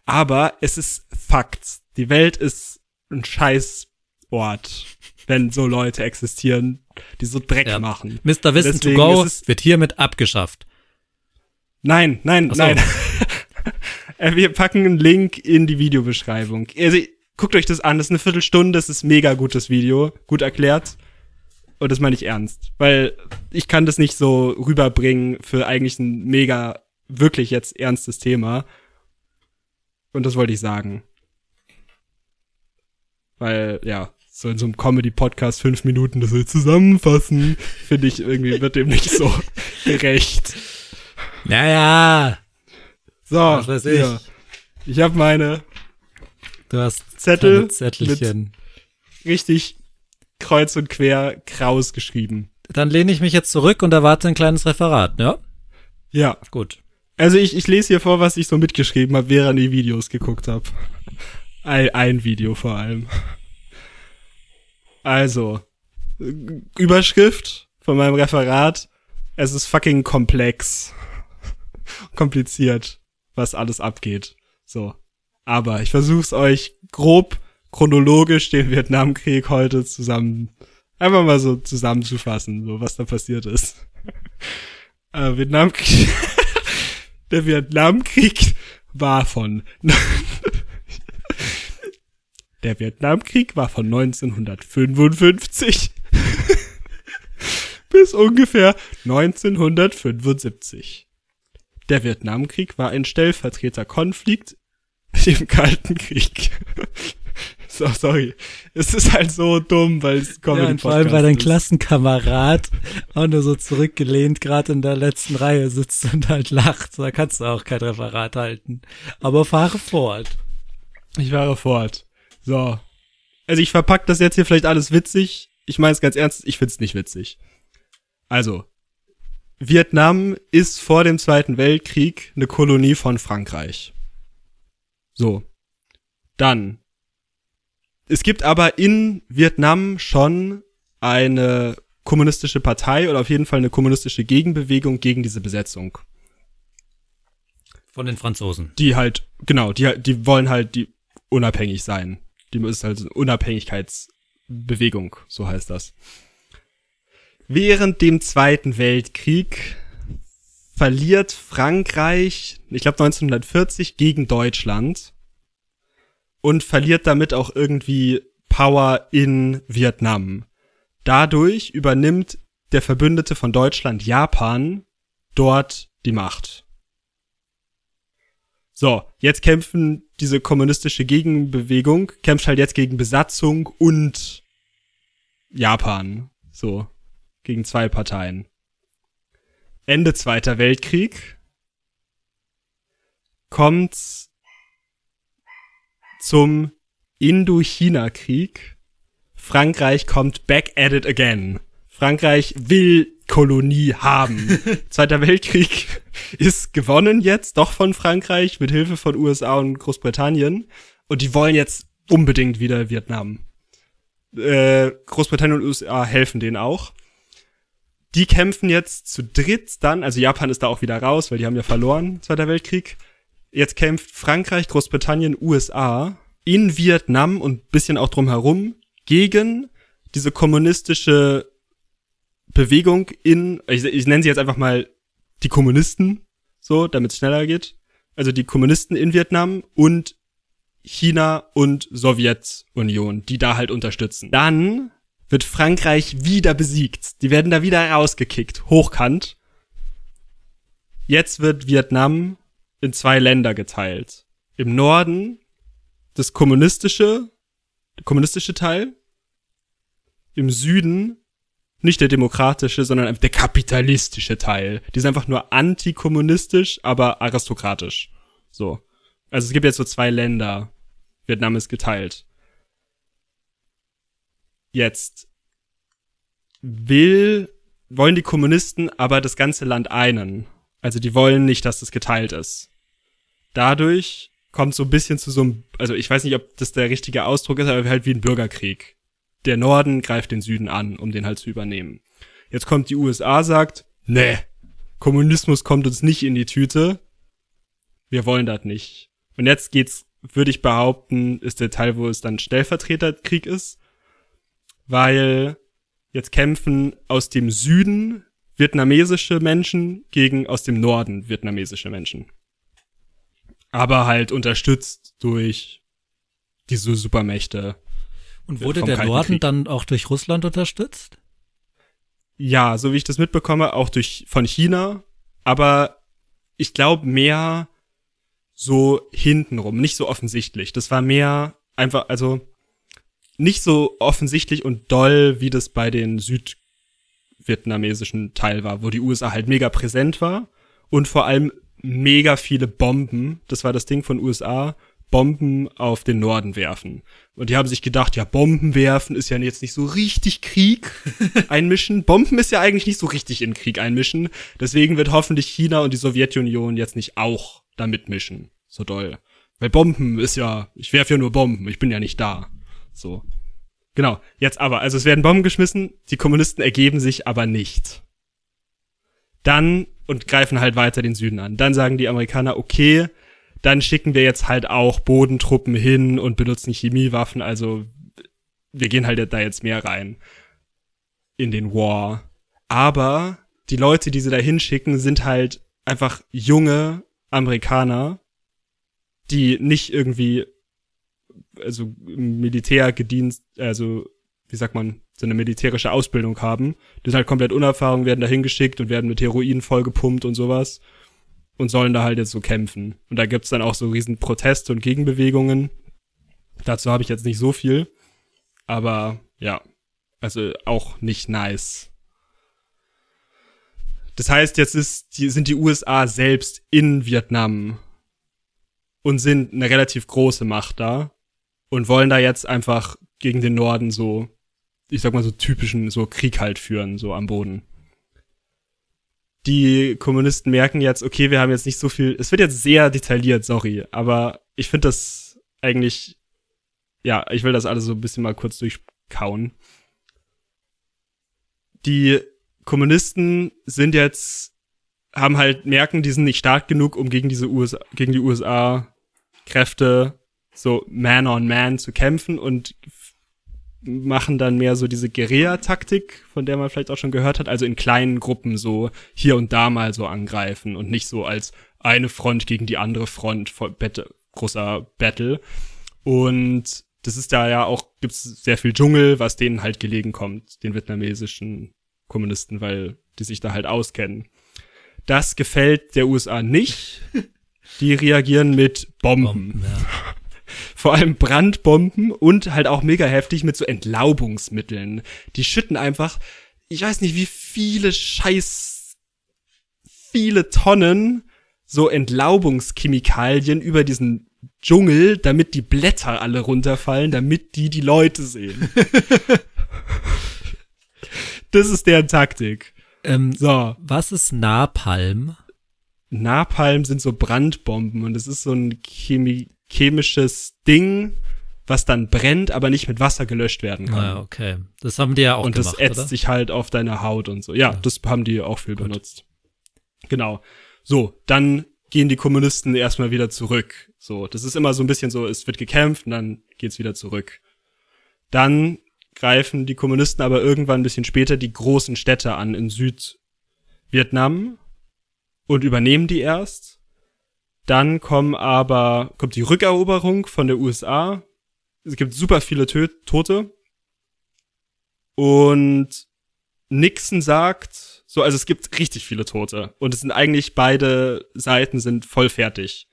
Aber es ist Fakt. Die Welt ist ein Scheißort, wenn so Leute existieren, die so Dreck Ja. machen. Mr. Wissen to Go wird hiermit abgeschafft. Nein, nein, so. nein. Äh, Wir packen einen Link in die Videobeschreibung. Also, guckt euch das an, das ist eine Viertelstunde, das ist mega gutes Video, gut erklärt. Und das meine ich ernst. Weil ich kann das nicht so rüberbringen für eigentlich ein mega, wirklich jetzt ernstes Thema. Und das wollte ich sagen. Weil, ja, so in so einem Comedy-Podcast fünf Minuten das so zusammenfassen, finde ich irgendwie wird dem nicht so gerecht. Naja, So, Was weiß ich. hier. Ich habe meine du hast Zettel Zettelchen. richtig kreuz und quer kraus geschrieben. Dann lehne ich mich jetzt zurück und erwarte ein kleines Referat, ja? Ja, Gut. also ich, ich lese hier vor, was ich so mitgeschrieben habe, während ich Videos geguckt habe. Ein, ein Video vor allem. Also, Überschrift von meinem Referat. Es ist fucking komplex. Kompliziert, was alles abgeht. So. Aber ich versuch's euch grob chronologisch den Vietnamkrieg heute zusammen, einfach mal so zusammenzufassen, so was da passiert ist. äh, Vietnamkrieg. Der Vietnamkrieg war von Der Vietnamkrieg war von 1955 bis ungefähr 1975. Der Vietnamkrieg war ein Stellvertreterkonflikt im Kalten Krieg. so, sorry. Es ist halt so dumm, weil es Comedy Ja, vor allem, weil dein. Klassenkamerad auch nur so zurückgelehnt gerade in der letzten Reihe sitzt und halt lacht. Da kannst du auch kein Referat halten. Aber fahre fort. Ich fahre fort. So. Also ich verpack das jetzt hier vielleicht alles witzig. Ich meine es ganz ernst, ich find's nicht witzig. Also, Vietnam ist vor dem Zweiten Weltkrieg eine Kolonie von Frankreich. So. Dann. Es gibt aber in Vietnam schon eine kommunistische Partei oder auf jeden Fall eine kommunistische Gegenbewegung gegen diese Besetzung. Von den Franzosen. Die halt, genau, die, die wollen halt die unabhängig sein. Die ist halt eine Unabhängigkeitsbewegung, so heißt das. Während dem Zweiten Weltkrieg verliert Frankreich, ich glaube 1940, gegen Deutschland und verliert damit auch irgendwie Power in Vietnam. Dadurch übernimmt der Verbündete von Deutschland, Japan, dort die Macht. So, jetzt kämpfen diese kommunistische Gegenbewegung, kämpft halt jetzt gegen Besatzung und Japan. So, gegen zwei Parteien. Ende Zweiter Weltkrieg kommt zum Indochina-Krieg. Frankreich kommt back at it again. Frankreich will Kolonie haben. Zweiter Weltkrieg ist gewonnen jetzt, doch von Frankreich, mit Hilfe von USA und Großbritannien. Und die wollen jetzt unbedingt wieder Vietnam. Äh, Großbritannien und USA helfen denen auch. Die kämpfen jetzt zu dritt dann, also Japan ist da auch wieder raus, weil die haben ja verloren, Zweiter Weltkrieg. Jetzt kämpft Frankreich, Großbritannien, USA in Vietnam und bisschen auch drumherum gegen diese kommunistische Bewegung in, ich, ich nenne sie jetzt einfach mal die Kommunisten, so, damit es schneller geht. Also die Kommunisten in Vietnam und China und Sowjetunion, die da halt unterstützen. Dann wird Frankreich wieder besiegt. Die werden da wieder rausgekickt, hochkant. Jetzt wird Vietnam in zwei Länder geteilt. Im Norden das kommunistische, kommunistische Teil. Im Süden nicht der demokratische, sondern der kapitalistische Teil. Die sind einfach nur antikommunistisch, aber aristokratisch. So. Also es gibt jetzt so zwei Länder. Vietnam ist geteilt. Jetzt will, wollen die Kommunisten aber das ganze Land einen. Also die wollen nicht, dass das geteilt ist. Dadurch kommt so ein bisschen zu so einem, also ich weiß nicht, ob das der richtige Ausdruck ist, aber halt wie ein Bürgerkrieg. Der Norden greift den Süden an, um den halt zu übernehmen. Jetzt kommt die USA, sagt, nee, Kommunismus kommt uns nicht in die Tüte. Wir wollen das nicht. Und jetzt geht's, würde ich behaupten, ist der Teil, wo es dann Stellvertreterkrieg ist, weil jetzt kämpfen aus dem Süden vietnamesische Menschen gegen aus dem Norden vietnamesische Menschen. Aber halt unterstützt durch diese Supermächte. Und wurde der Kalten Norden Krieg. dann auch durch Russland unterstützt? Ja, so wie ich das mitbekomme, auch durch von China, aber ich glaube mehr so hintenrum, nicht so offensichtlich. Das war mehr einfach, also nicht so offensichtlich und doll, wie das bei den südvietnamesischen Teil war, wo die USA halt mega präsent war und vor allem mega viele Bomben, das war das Ding von USA, Bomben auf den Norden werfen. Und die haben sich gedacht, ja, Bomben werfen ist ja jetzt nicht so richtig Krieg einmischen. Bomben ist ja eigentlich nicht so richtig in Krieg einmischen. Deswegen wird hoffentlich China und die Sowjetunion jetzt nicht auch da mitmischen. So doll. Weil Bomben ist ja, ich werfe ja nur Bomben, ich bin ja nicht da. So. Genau. Jetzt aber, also es werden Bomben geschmissen, die Kommunisten ergeben sich aber nicht. Dann und greifen halt weiter den Süden an. Dann sagen die Amerikaner, okay, dann schicken wir jetzt halt auch Bodentruppen hin und benutzen Chemiewaffen, also wir gehen halt da jetzt mehr rein in den War. Aber die Leute, die sie da hinschicken, sind halt einfach junge Amerikaner, die nicht irgendwie also im Militär gedient, also wie sagt man, so eine militärische Ausbildung haben. Die sind halt komplett unerfahren, werden da hingeschickt und werden mit Heroin vollgepumpt und sowas und sollen da halt jetzt so kämpfen. Und da gibt's dann auch so riesen Proteste und Gegenbewegungen. Dazu habe ich jetzt nicht so viel, aber ja, also auch nicht nice. Das heißt, jetzt ist die, sind die USA selbst in Vietnam und sind eine relativ große Macht da und wollen da jetzt einfach gegen den Norden so, ich sag mal so typischen so Krieg halt führen, so am Boden. Die Kommunisten merken jetzt, okay, wir haben jetzt nicht so viel, es wird jetzt sehr detailliert, sorry, aber ich finde das eigentlich, ja, ich will das alles so ein bisschen mal kurz durchkauen. Die Kommunisten sind jetzt, haben halt merken, die sind nicht stark genug, um gegen diese USA, gegen die USA Kräfte so Man on Man zu kämpfen und machen dann mehr so diese Guerilla-Taktik, von der man vielleicht auch schon gehört hat, also in kleinen Gruppen so hier und da mal so angreifen und nicht so als eine Front gegen die andere Front, großer Battle. Und das ist da ja auch, gibt's sehr viel Dschungel, was denen halt gelegen kommt, den vietnamesischen Kommunisten, weil die sich da halt auskennen. Das gefällt der USA nicht. Die reagieren mit Bomben. Bomben ja. Vor allem Brandbomben und halt auch mega heftig mit so Entlaubungsmitteln. Die schütten einfach, ich weiß nicht, wie viele Scheiß, viele Tonnen so Entlaubungschemikalien über diesen Dschungel, damit die Blätter alle runterfallen, damit die die Leute sehen. das ist deren Taktik. Ähm, so. Was ist Napalm? Napalm sind so Brandbomben und es ist so ein Chemie chemisches Ding, was dann brennt, aber nicht mit Wasser gelöscht werden kann. Ah, okay. Das haben die ja auch und gemacht, Und das ätzt oder? sich halt auf deine Haut und so. Ja, ja. das haben die auch viel Gut. benutzt. Genau. So, dann gehen die Kommunisten erstmal wieder zurück. So, das ist immer so ein bisschen so, es wird gekämpft und dann geht's wieder zurück. Dann greifen die Kommunisten aber irgendwann ein bisschen später die großen Städte an in Südvietnam und übernehmen die erst. Dann kommen aber, kommt die Rückeroberung von der USA. Es gibt super viele Tö Tote. Und Nixon sagt, so, also es gibt richtig viele Tote. Und es sind eigentlich beide Seiten sind voll fertig.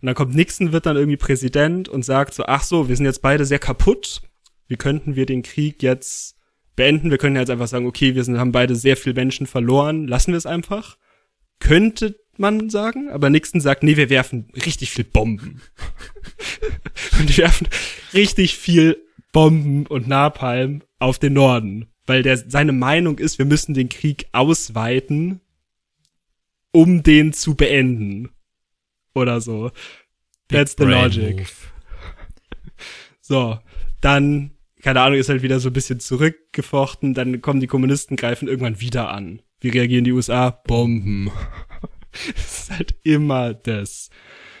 Und dann kommt Nixon, wird dann irgendwie Präsident und sagt so, ach so, wir sind jetzt beide sehr kaputt. Wie könnten wir den Krieg jetzt beenden? Wir können jetzt einfach sagen, okay, wir sind, haben beide sehr viel Menschen verloren, lassen wir es einfach könnte man sagen, aber Nixon sagt, nee, wir werfen richtig viel Bomben. und die werfen richtig viel Bomben und Napalm auf den Norden, weil der seine Meinung ist, wir müssen den Krieg ausweiten, um den zu beenden. Oder so. That's the logic. Move. So, dann keine Ahnung, ist halt wieder so ein bisschen zurückgefochten, dann kommen die Kommunisten, greifen irgendwann wieder an. Wie reagieren die USA? Bomben. das ist halt immer das.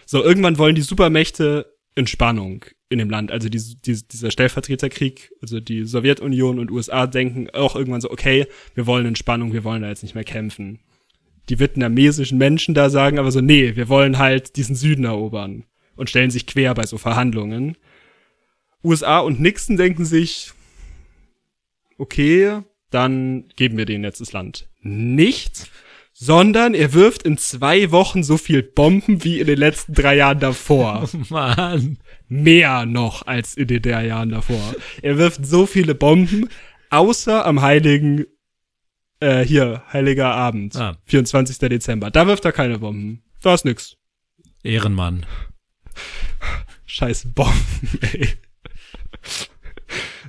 So, irgendwann wollen die Supermächte Entspannung in dem Land. Also die, die, dieser Stellvertreterkrieg, also die Sowjetunion und USA denken auch irgendwann so, okay, wir wollen Entspannung, wir wollen da jetzt nicht mehr kämpfen. Die vietnamesischen Menschen da sagen aber so, nee, wir wollen halt diesen Süden erobern und stellen sich quer bei so Verhandlungen. USA und Nixon denken sich, okay, dann geben wir denen jetzt das Land. Nicht, sondern er wirft in zwei Wochen so viel Bomben wie in den letzten drei Jahren davor. Oh Mann. Mehr noch als in den drei Jahren davor. Er wirft so viele Bomben, außer am heiligen, äh, hier, heiliger Abend, ah. 24. Dezember. Da wirft er keine Bomben. Da ist nix. Ehrenmann. Scheiß Bomben, ey.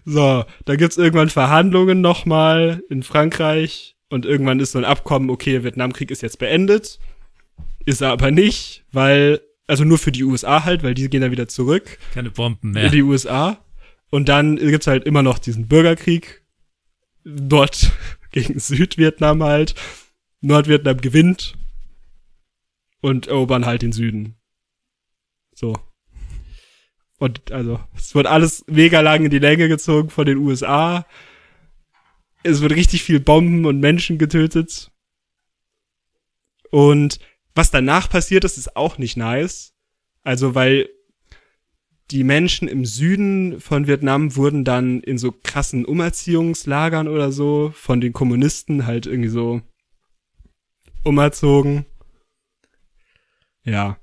So, da gibt's irgendwann Verhandlungen nochmal in Frankreich und irgendwann ist so ein Abkommen, okay, Vietnamkrieg ist jetzt beendet. Ist er aber nicht, weil, also nur für die USA halt, weil die gehen dann wieder zurück. Keine Bomben mehr. In die USA. Und dann gibt's halt immer noch diesen Bürgerkrieg. Dort gegen Südvietnam halt. Nordvietnam gewinnt. Und erobern halt den Süden. So. Und also, es wird alles mega lang in die Länge gezogen von den USA. Es wird richtig viel Bomben und Menschen getötet. Und was danach passiert ist, ist auch nicht nice. Also, weil die Menschen im Süden von Vietnam wurden dann in so krassen Umerziehungslagern oder so von den Kommunisten halt irgendwie so umerzogen. Ja.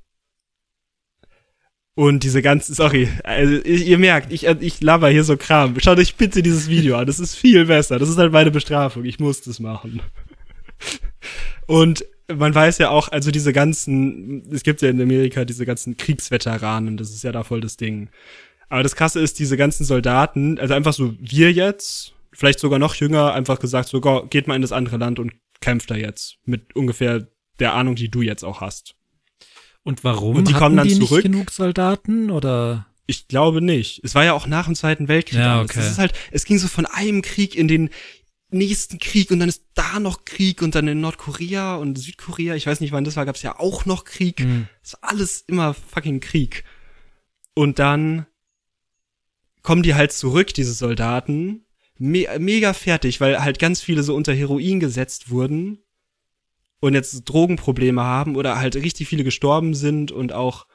Und diese ganzen, sorry, also ihr merkt, ich, ich laber hier so Kram. Schaut euch bitte dieses Video an, das ist viel besser. Das ist halt meine Bestrafung, ich muss das machen. Und man weiß ja auch, also diese ganzen, es gibt ja in Amerika diese ganzen Kriegsveteranen, das ist ja da voll das Ding. Aber das Krasse ist, diese ganzen Soldaten, also einfach so wir jetzt, vielleicht sogar noch jünger, einfach gesagt, so geht mal in das andere Land und kämpft da jetzt mit ungefähr der Ahnung, die du jetzt auch hast. Und warum? Und die kommen dann die zurück? nicht genug Soldaten oder? Ich glaube nicht. Es war ja auch nach dem Zweiten Weltkrieg. Ja, okay. Es ist halt, es ging so von einem Krieg in den nächsten Krieg und dann ist da noch Krieg und dann in Nordkorea und Südkorea, ich weiß nicht wann das war, gab es ja auch noch Krieg. Hm. Es war alles immer fucking Krieg. Und dann kommen die halt zurück, diese Soldaten, me mega fertig, weil halt ganz viele so unter Heroin gesetzt wurden und jetzt Drogenprobleme haben oder halt richtig viele gestorben sind und auch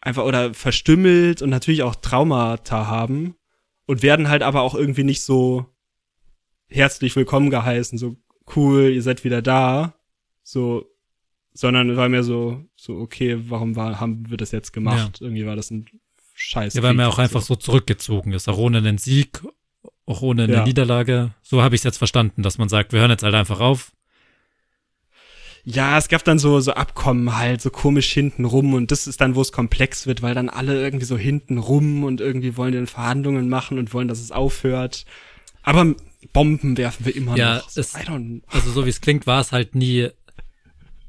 einfach oder verstümmelt und natürlich auch Traumata haben und werden halt aber auch irgendwie nicht so herzlich willkommen geheißen, so cool, ihr seid wieder da, so, sondern war mehr so, so okay, warum war, haben wir das jetzt gemacht? Irgendwie war das ein Scheiß. Ja, weil man auch einfach so zurückgezogen ist, auch ohne einen Sieg, auch ohne eine Ja. Niederlage. So habe ich es jetzt verstanden, dass man sagt, wir hören jetzt halt einfach auf. Ja, es gab dann so, so Abkommen halt, so komisch hinten rum und das ist dann, wo es komplex wird, weil dann alle irgendwie so hinten rum und irgendwie wollen dann Verhandlungen machen und wollen, dass es aufhört. Aber Bomben werfen wir immer Ja, noch. So, es- Also so wie es klingt, war es halt nie.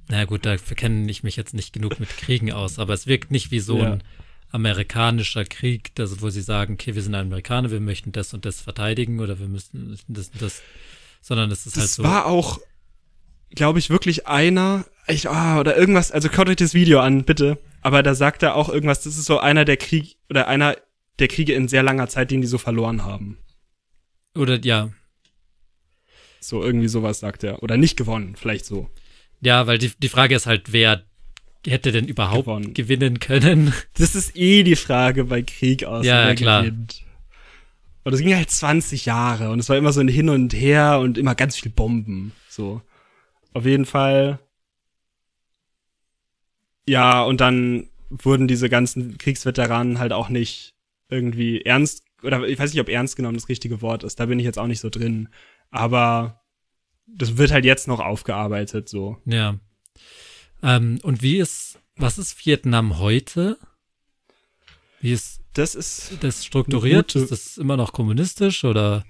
Na gut, dafür kenne ich mich jetzt nicht genug mit Kriegen aus, aber es wirkt nicht wie so Ja. ein amerikanischer Krieg, das, wo sie sagen, okay, wir sind Amerikaner, wir möchten das und das verteidigen oder wir müssen das und das, sondern es ist halt das so. war auch, glaube ich, wirklich einer, ich, ah, oder irgendwas, also schaut euch das Video an, bitte. Aber da sagt er auch irgendwas, das ist so einer der Krieg, oder einer der Kriege in sehr langer Zeit, den die so verloren haben. Oder ja, So irgendwie sowas sagt er. Oder nicht gewonnen, vielleicht so. ja, weil die, die Frage ist halt, wer hätte denn überhaupt Gewonnen. gewinnen können? Das ist eh die Frage bei Krieg aus. Ja, wer klar. gewinnt. Und das ging halt 20 Jahre und es war immer so ein Hin und Her und immer ganz viel Bomben. So. Auf jeden Fall. Ja, und dann wurden diese ganzen Kriegsveteranen halt auch nicht irgendwie ernst, oder ich weiß nicht, ob ernst genommen das richtige Wort ist, da bin ich jetzt auch nicht so drin. Aber das wird halt jetzt noch aufgearbeitet, so. Ja. Ähm, und wie ist, was ist Vietnam heute? Wie ist Das ist das strukturiert? Eine Ist das immer noch kommunistisch oder?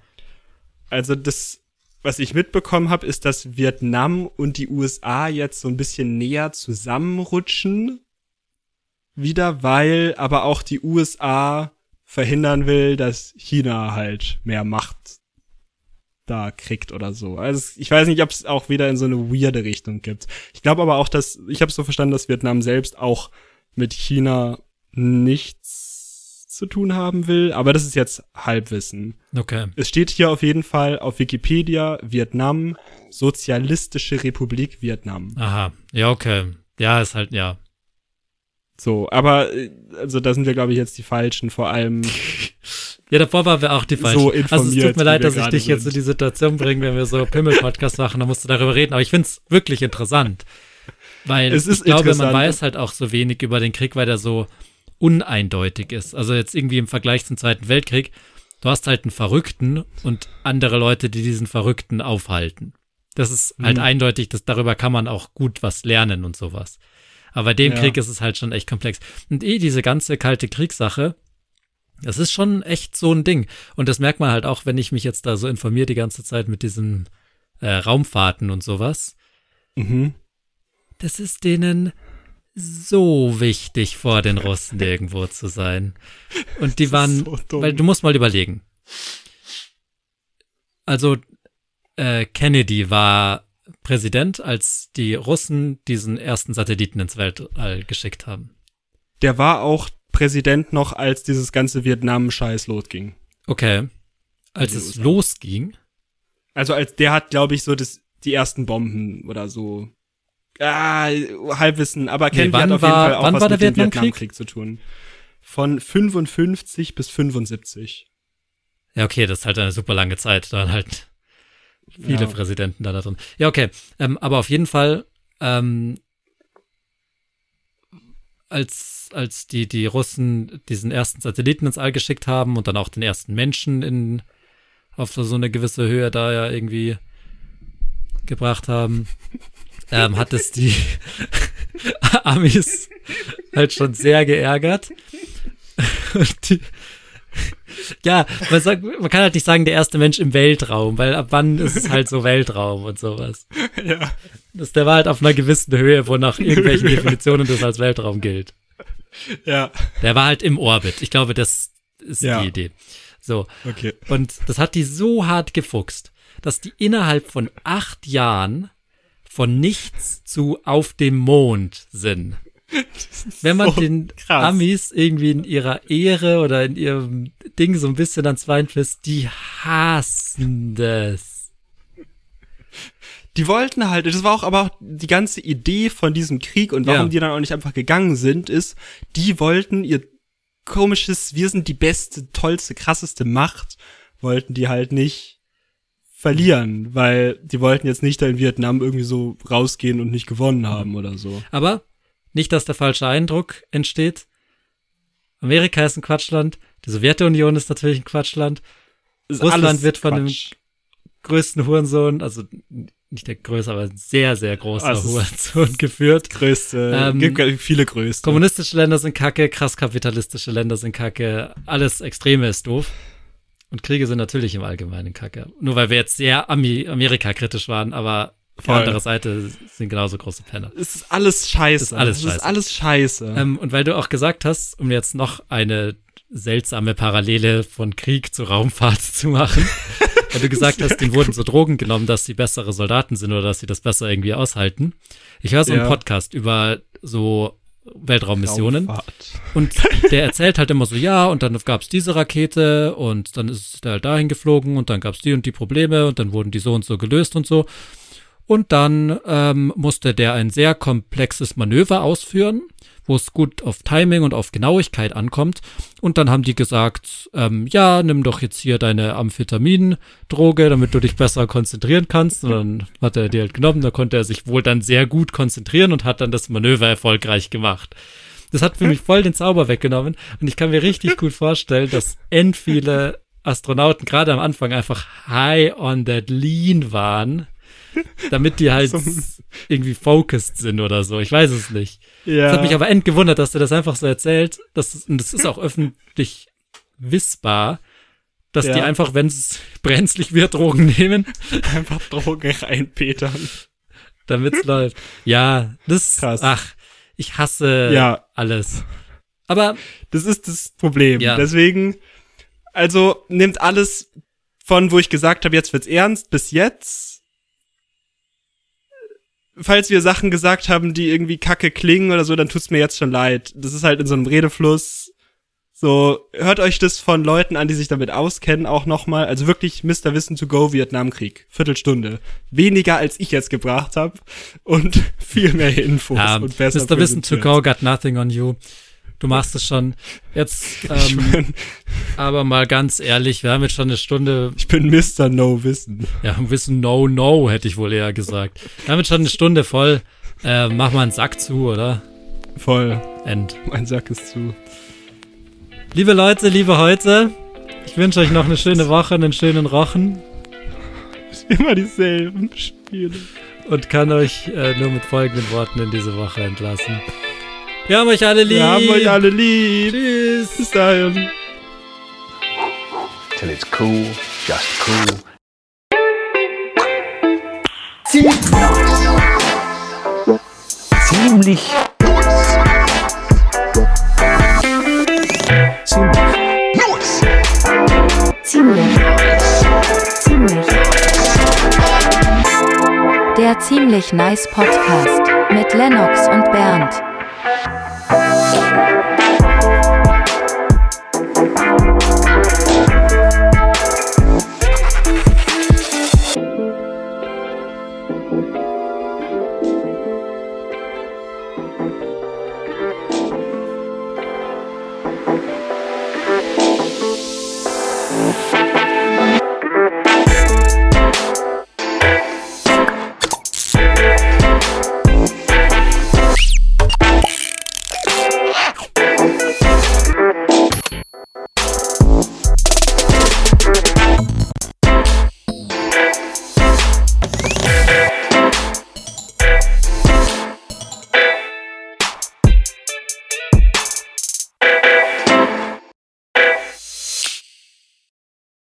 Also das, was ich mitbekommen habe, ist, dass Vietnam und die USA jetzt so ein bisschen näher zusammenrutschen. Wieder, weil aber auch die USA verhindern will, dass China halt mehr Macht da kriegt oder so. Also ich weiß nicht, ob es auch wieder in so eine weirde Richtung gibt. Ich glaube aber auch, dass ich habe so verstanden, dass Vietnam selbst auch mit China nichts zu tun haben will, aber das ist jetzt Halbwissen. Okay. Es steht hier auf jeden Fall auf Wikipedia Vietnam, Sozialistische Republik Vietnam. Aha. Ja, okay. Ja, ist halt, ja. So, aber also da sind wir, glaube ich, jetzt die Falschen, vor allem. Ja, davor waren wir auch die falschen. So also es informiert, tut mir leid, dass ich dich jetzt in sind. die Situation bringe, wenn wir so Pimmel-Podcast machen, da musst du darüber reden. Aber ich find's wirklich interessant. Weil Es ist ich glaube, man weiß halt auch so wenig über den Krieg, weil der so uneindeutig ist. Also jetzt irgendwie im Vergleich zum Zweiten Weltkrieg, du hast halt einen Verrückten und andere Leute, die diesen Verrückten aufhalten. Das ist halt Mhm. eindeutig, dass darüber kann man auch gut was lernen und sowas. Aber bei dem Ja. Krieg ist es halt schon echt komplex. Und eh diese ganze kalte Kriegssache, das ist schon echt so ein Ding. Und das merkt man halt auch, wenn ich mich jetzt da so informiere die ganze Zeit mit diesen äh, Raumfahrten und sowas. Mhm. Das ist denen so wichtig, vor den Russen irgendwo zu sein. Und die waren, so weil du musst mal überlegen. Also äh, Kennedy war Präsident, als die Russen diesen ersten Satelliten ins Weltall geschickt haben. Der war auch Präsident noch, als dieses ganze Vietnam-Scheiß losging. Okay. Als es losging, Also als der hat, glaube ich, so das, die ersten Bomben oder so. Ah, Halbwissen, aber Nee, Kennedy wann hat auf jeden war- Fall auch was mit dem Vietnamkrieg? Vietnamkrieg zu tun. Von 55 bis 75. Ja, okay, das ist halt eine super lange Zeit. Da waren halt viele Ja. Präsidenten da, da drin. Ja, okay. Ähm, aber auf jeden Fall, ähm, als, als die, die Russen diesen ersten Satelliten ins All geschickt haben und dann auch den ersten Menschen in, auf so eine gewisse Höhe da ja irgendwie gebracht haben, ähm, hat es die Amis halt schon sehr geärgert. Die, ja, man, sagt, man kann halt nicht sagen, der erste Mensch im Weltraum, weil ab wann ist es halt so Weltraum und sowas. Ja. Das, der war halt auf einer gewissen Höhe, wo nach irgendwelchen Definitionen das als Weltraum gilt. Ja. Der war halt im Orbit. Ich glaube, das ist Ja. die Idee. So. Okay. Und das hat die so hart gefuchst, dass die innerhalb von acht Jahren von nichts zu auf dem Mond sind. Wenn man so den krass. Amis irgendwie in ihrer Ehre oder in ihrem Ding so ein bisschen ans Bein frisst, die hassen das. Die wollten halt, das war auch aber auch die ganze Idee von diesem Krieg und warum Ja. die dann auch nicht einfach gegangen sind, ist, die wollten ihr komisches, wir sind die beste, tollste, krasseste Macht, wollten die halt nicht verlieren, weil die wollten jetzt nicht da in Vietnam irgendwie so rausgehen und nicht gewonnen haben oder so. Aber nicht, dass der falsche Eindruck entsteht. Amerika ist ein Quatschland. Die Sowjetunion ist natürlich ein Quatschland. Ist Russland wird von dem Quatsch. größten Hurensohn, also nicht der größte, aber ein sehr, sehr großer Also Hurensohn geführt. größte, Ähm, gibt viele größte. Kommunistische Länder sind kacke, krass kapitalistische Länder sind kacke, alles Extreme ist doof. Und Kriege sind natürlich im Allgemeinen kacke. Nur weil wir jetzt sehr Ami Amerika-kritisch waren, aber Voll. anderen Seite sind genauso große Penner. es ist alles scheiße. Ist alles Es ist scheiße. alles scheiße. Ähm, und weil du auch gesagt hast, um jetzt noch eine seltsame Parallele von Krieg zu Raumfahrt zu machen, weil du gesagt hast, denen wurden so Drogen genommen, dass sie bessere Soldaten sind oder dass sie das besser irgendwie aushalten. Ich höre so einen Ja. Podcast über so Weltraummissionen Raumfahrt. und der erzählt halt immer so, ja, und dann gab's diese Rakete und dann ist der halt dahin geflogen und dann gab's die und die Probleme und dann wurden die so und so gelöst und so. Und dann ähm, musste der ein sehr komplexes Manöver ausführen, wo es gut auf Timing und auf Genauigkeit ankommt. Und dann haben die gesagt, ähm, ja, nimm doch jetzt hier deine Amphetamindroge, damit du dich besser konzentrieren kannst. Und dann hat er die halt genommen, da konnte er sich wohl dann sehr gut konzentrieren und hat dann das Manöver erfolgreich gemacht. Das hat für mich voll den Zauber weggenommen. Und ich kann mir richtig gut vorstellen, dass end viele Astronauten gerade am Anfang einfach high on that lean waren, damit die halt irgendwie focused sind oder so. Ich weiß es nicht. Ja. Das hat mich aber end gewundert, dass der das einfach so erzählt. Das, und das ist auch öffentlich wissbar, dass die Ja. einfach, wenn es brenzlig wird, Drogen nehmen, einfach Drogen reinpetern. damit's läuft. Ja, das, Krass. ach, ich hasse Ja. alles. Aber Das ist das Problem. Ja. Deswegen, also nimmt alles von, wo ich gesagt habe, jetzt wird's ernst, bis jetzt. Falls wir Sachen gesagt haben, die irgendwie kacke klingen oder so, dann tut's mir jetzt schon leid. Das ist halt in so einem Redefluss. So, hört euch das von Leuten an, die sich damit auskennen, auch nochmal. Also wirklich Mr. Wissen to go Vietnamkrieg. Viertelstunde. Weniger als ich jetzt gebracht habe. Und viel mehr Infos ja, und besser Mr. Wissen to go got nothing on you. Du machst es schon. Jetzt, ähm, aber mal ganz ehrlich, wir haben jetzt schon eine Stunde ich bin Mr. No Wissen. Ja, Wissen No No, hätte ich wohl eher gesagt. Damit schon eine Stunde voll. Äh, mach mal einen Sack zu, oder? Voll. End. Mein Sack ist zu. Liebe Leute, liebe heute, ich wünsche euch noch eine schöne Woche, einen schönen Rochen Immer dieselben Spiele. und kann euch äh, nur mit folgenden Worten in diese Woche entlassen. Wir haben euch alle lieb. Wir haben euch alle lieb. Tschüss. Bis dahin. till it's cool, just cool. Ziemlich Ziemlich. Ziemlich. Ziemlich. Der Ziemlich Nice Podcast mit Lennox und Bernd.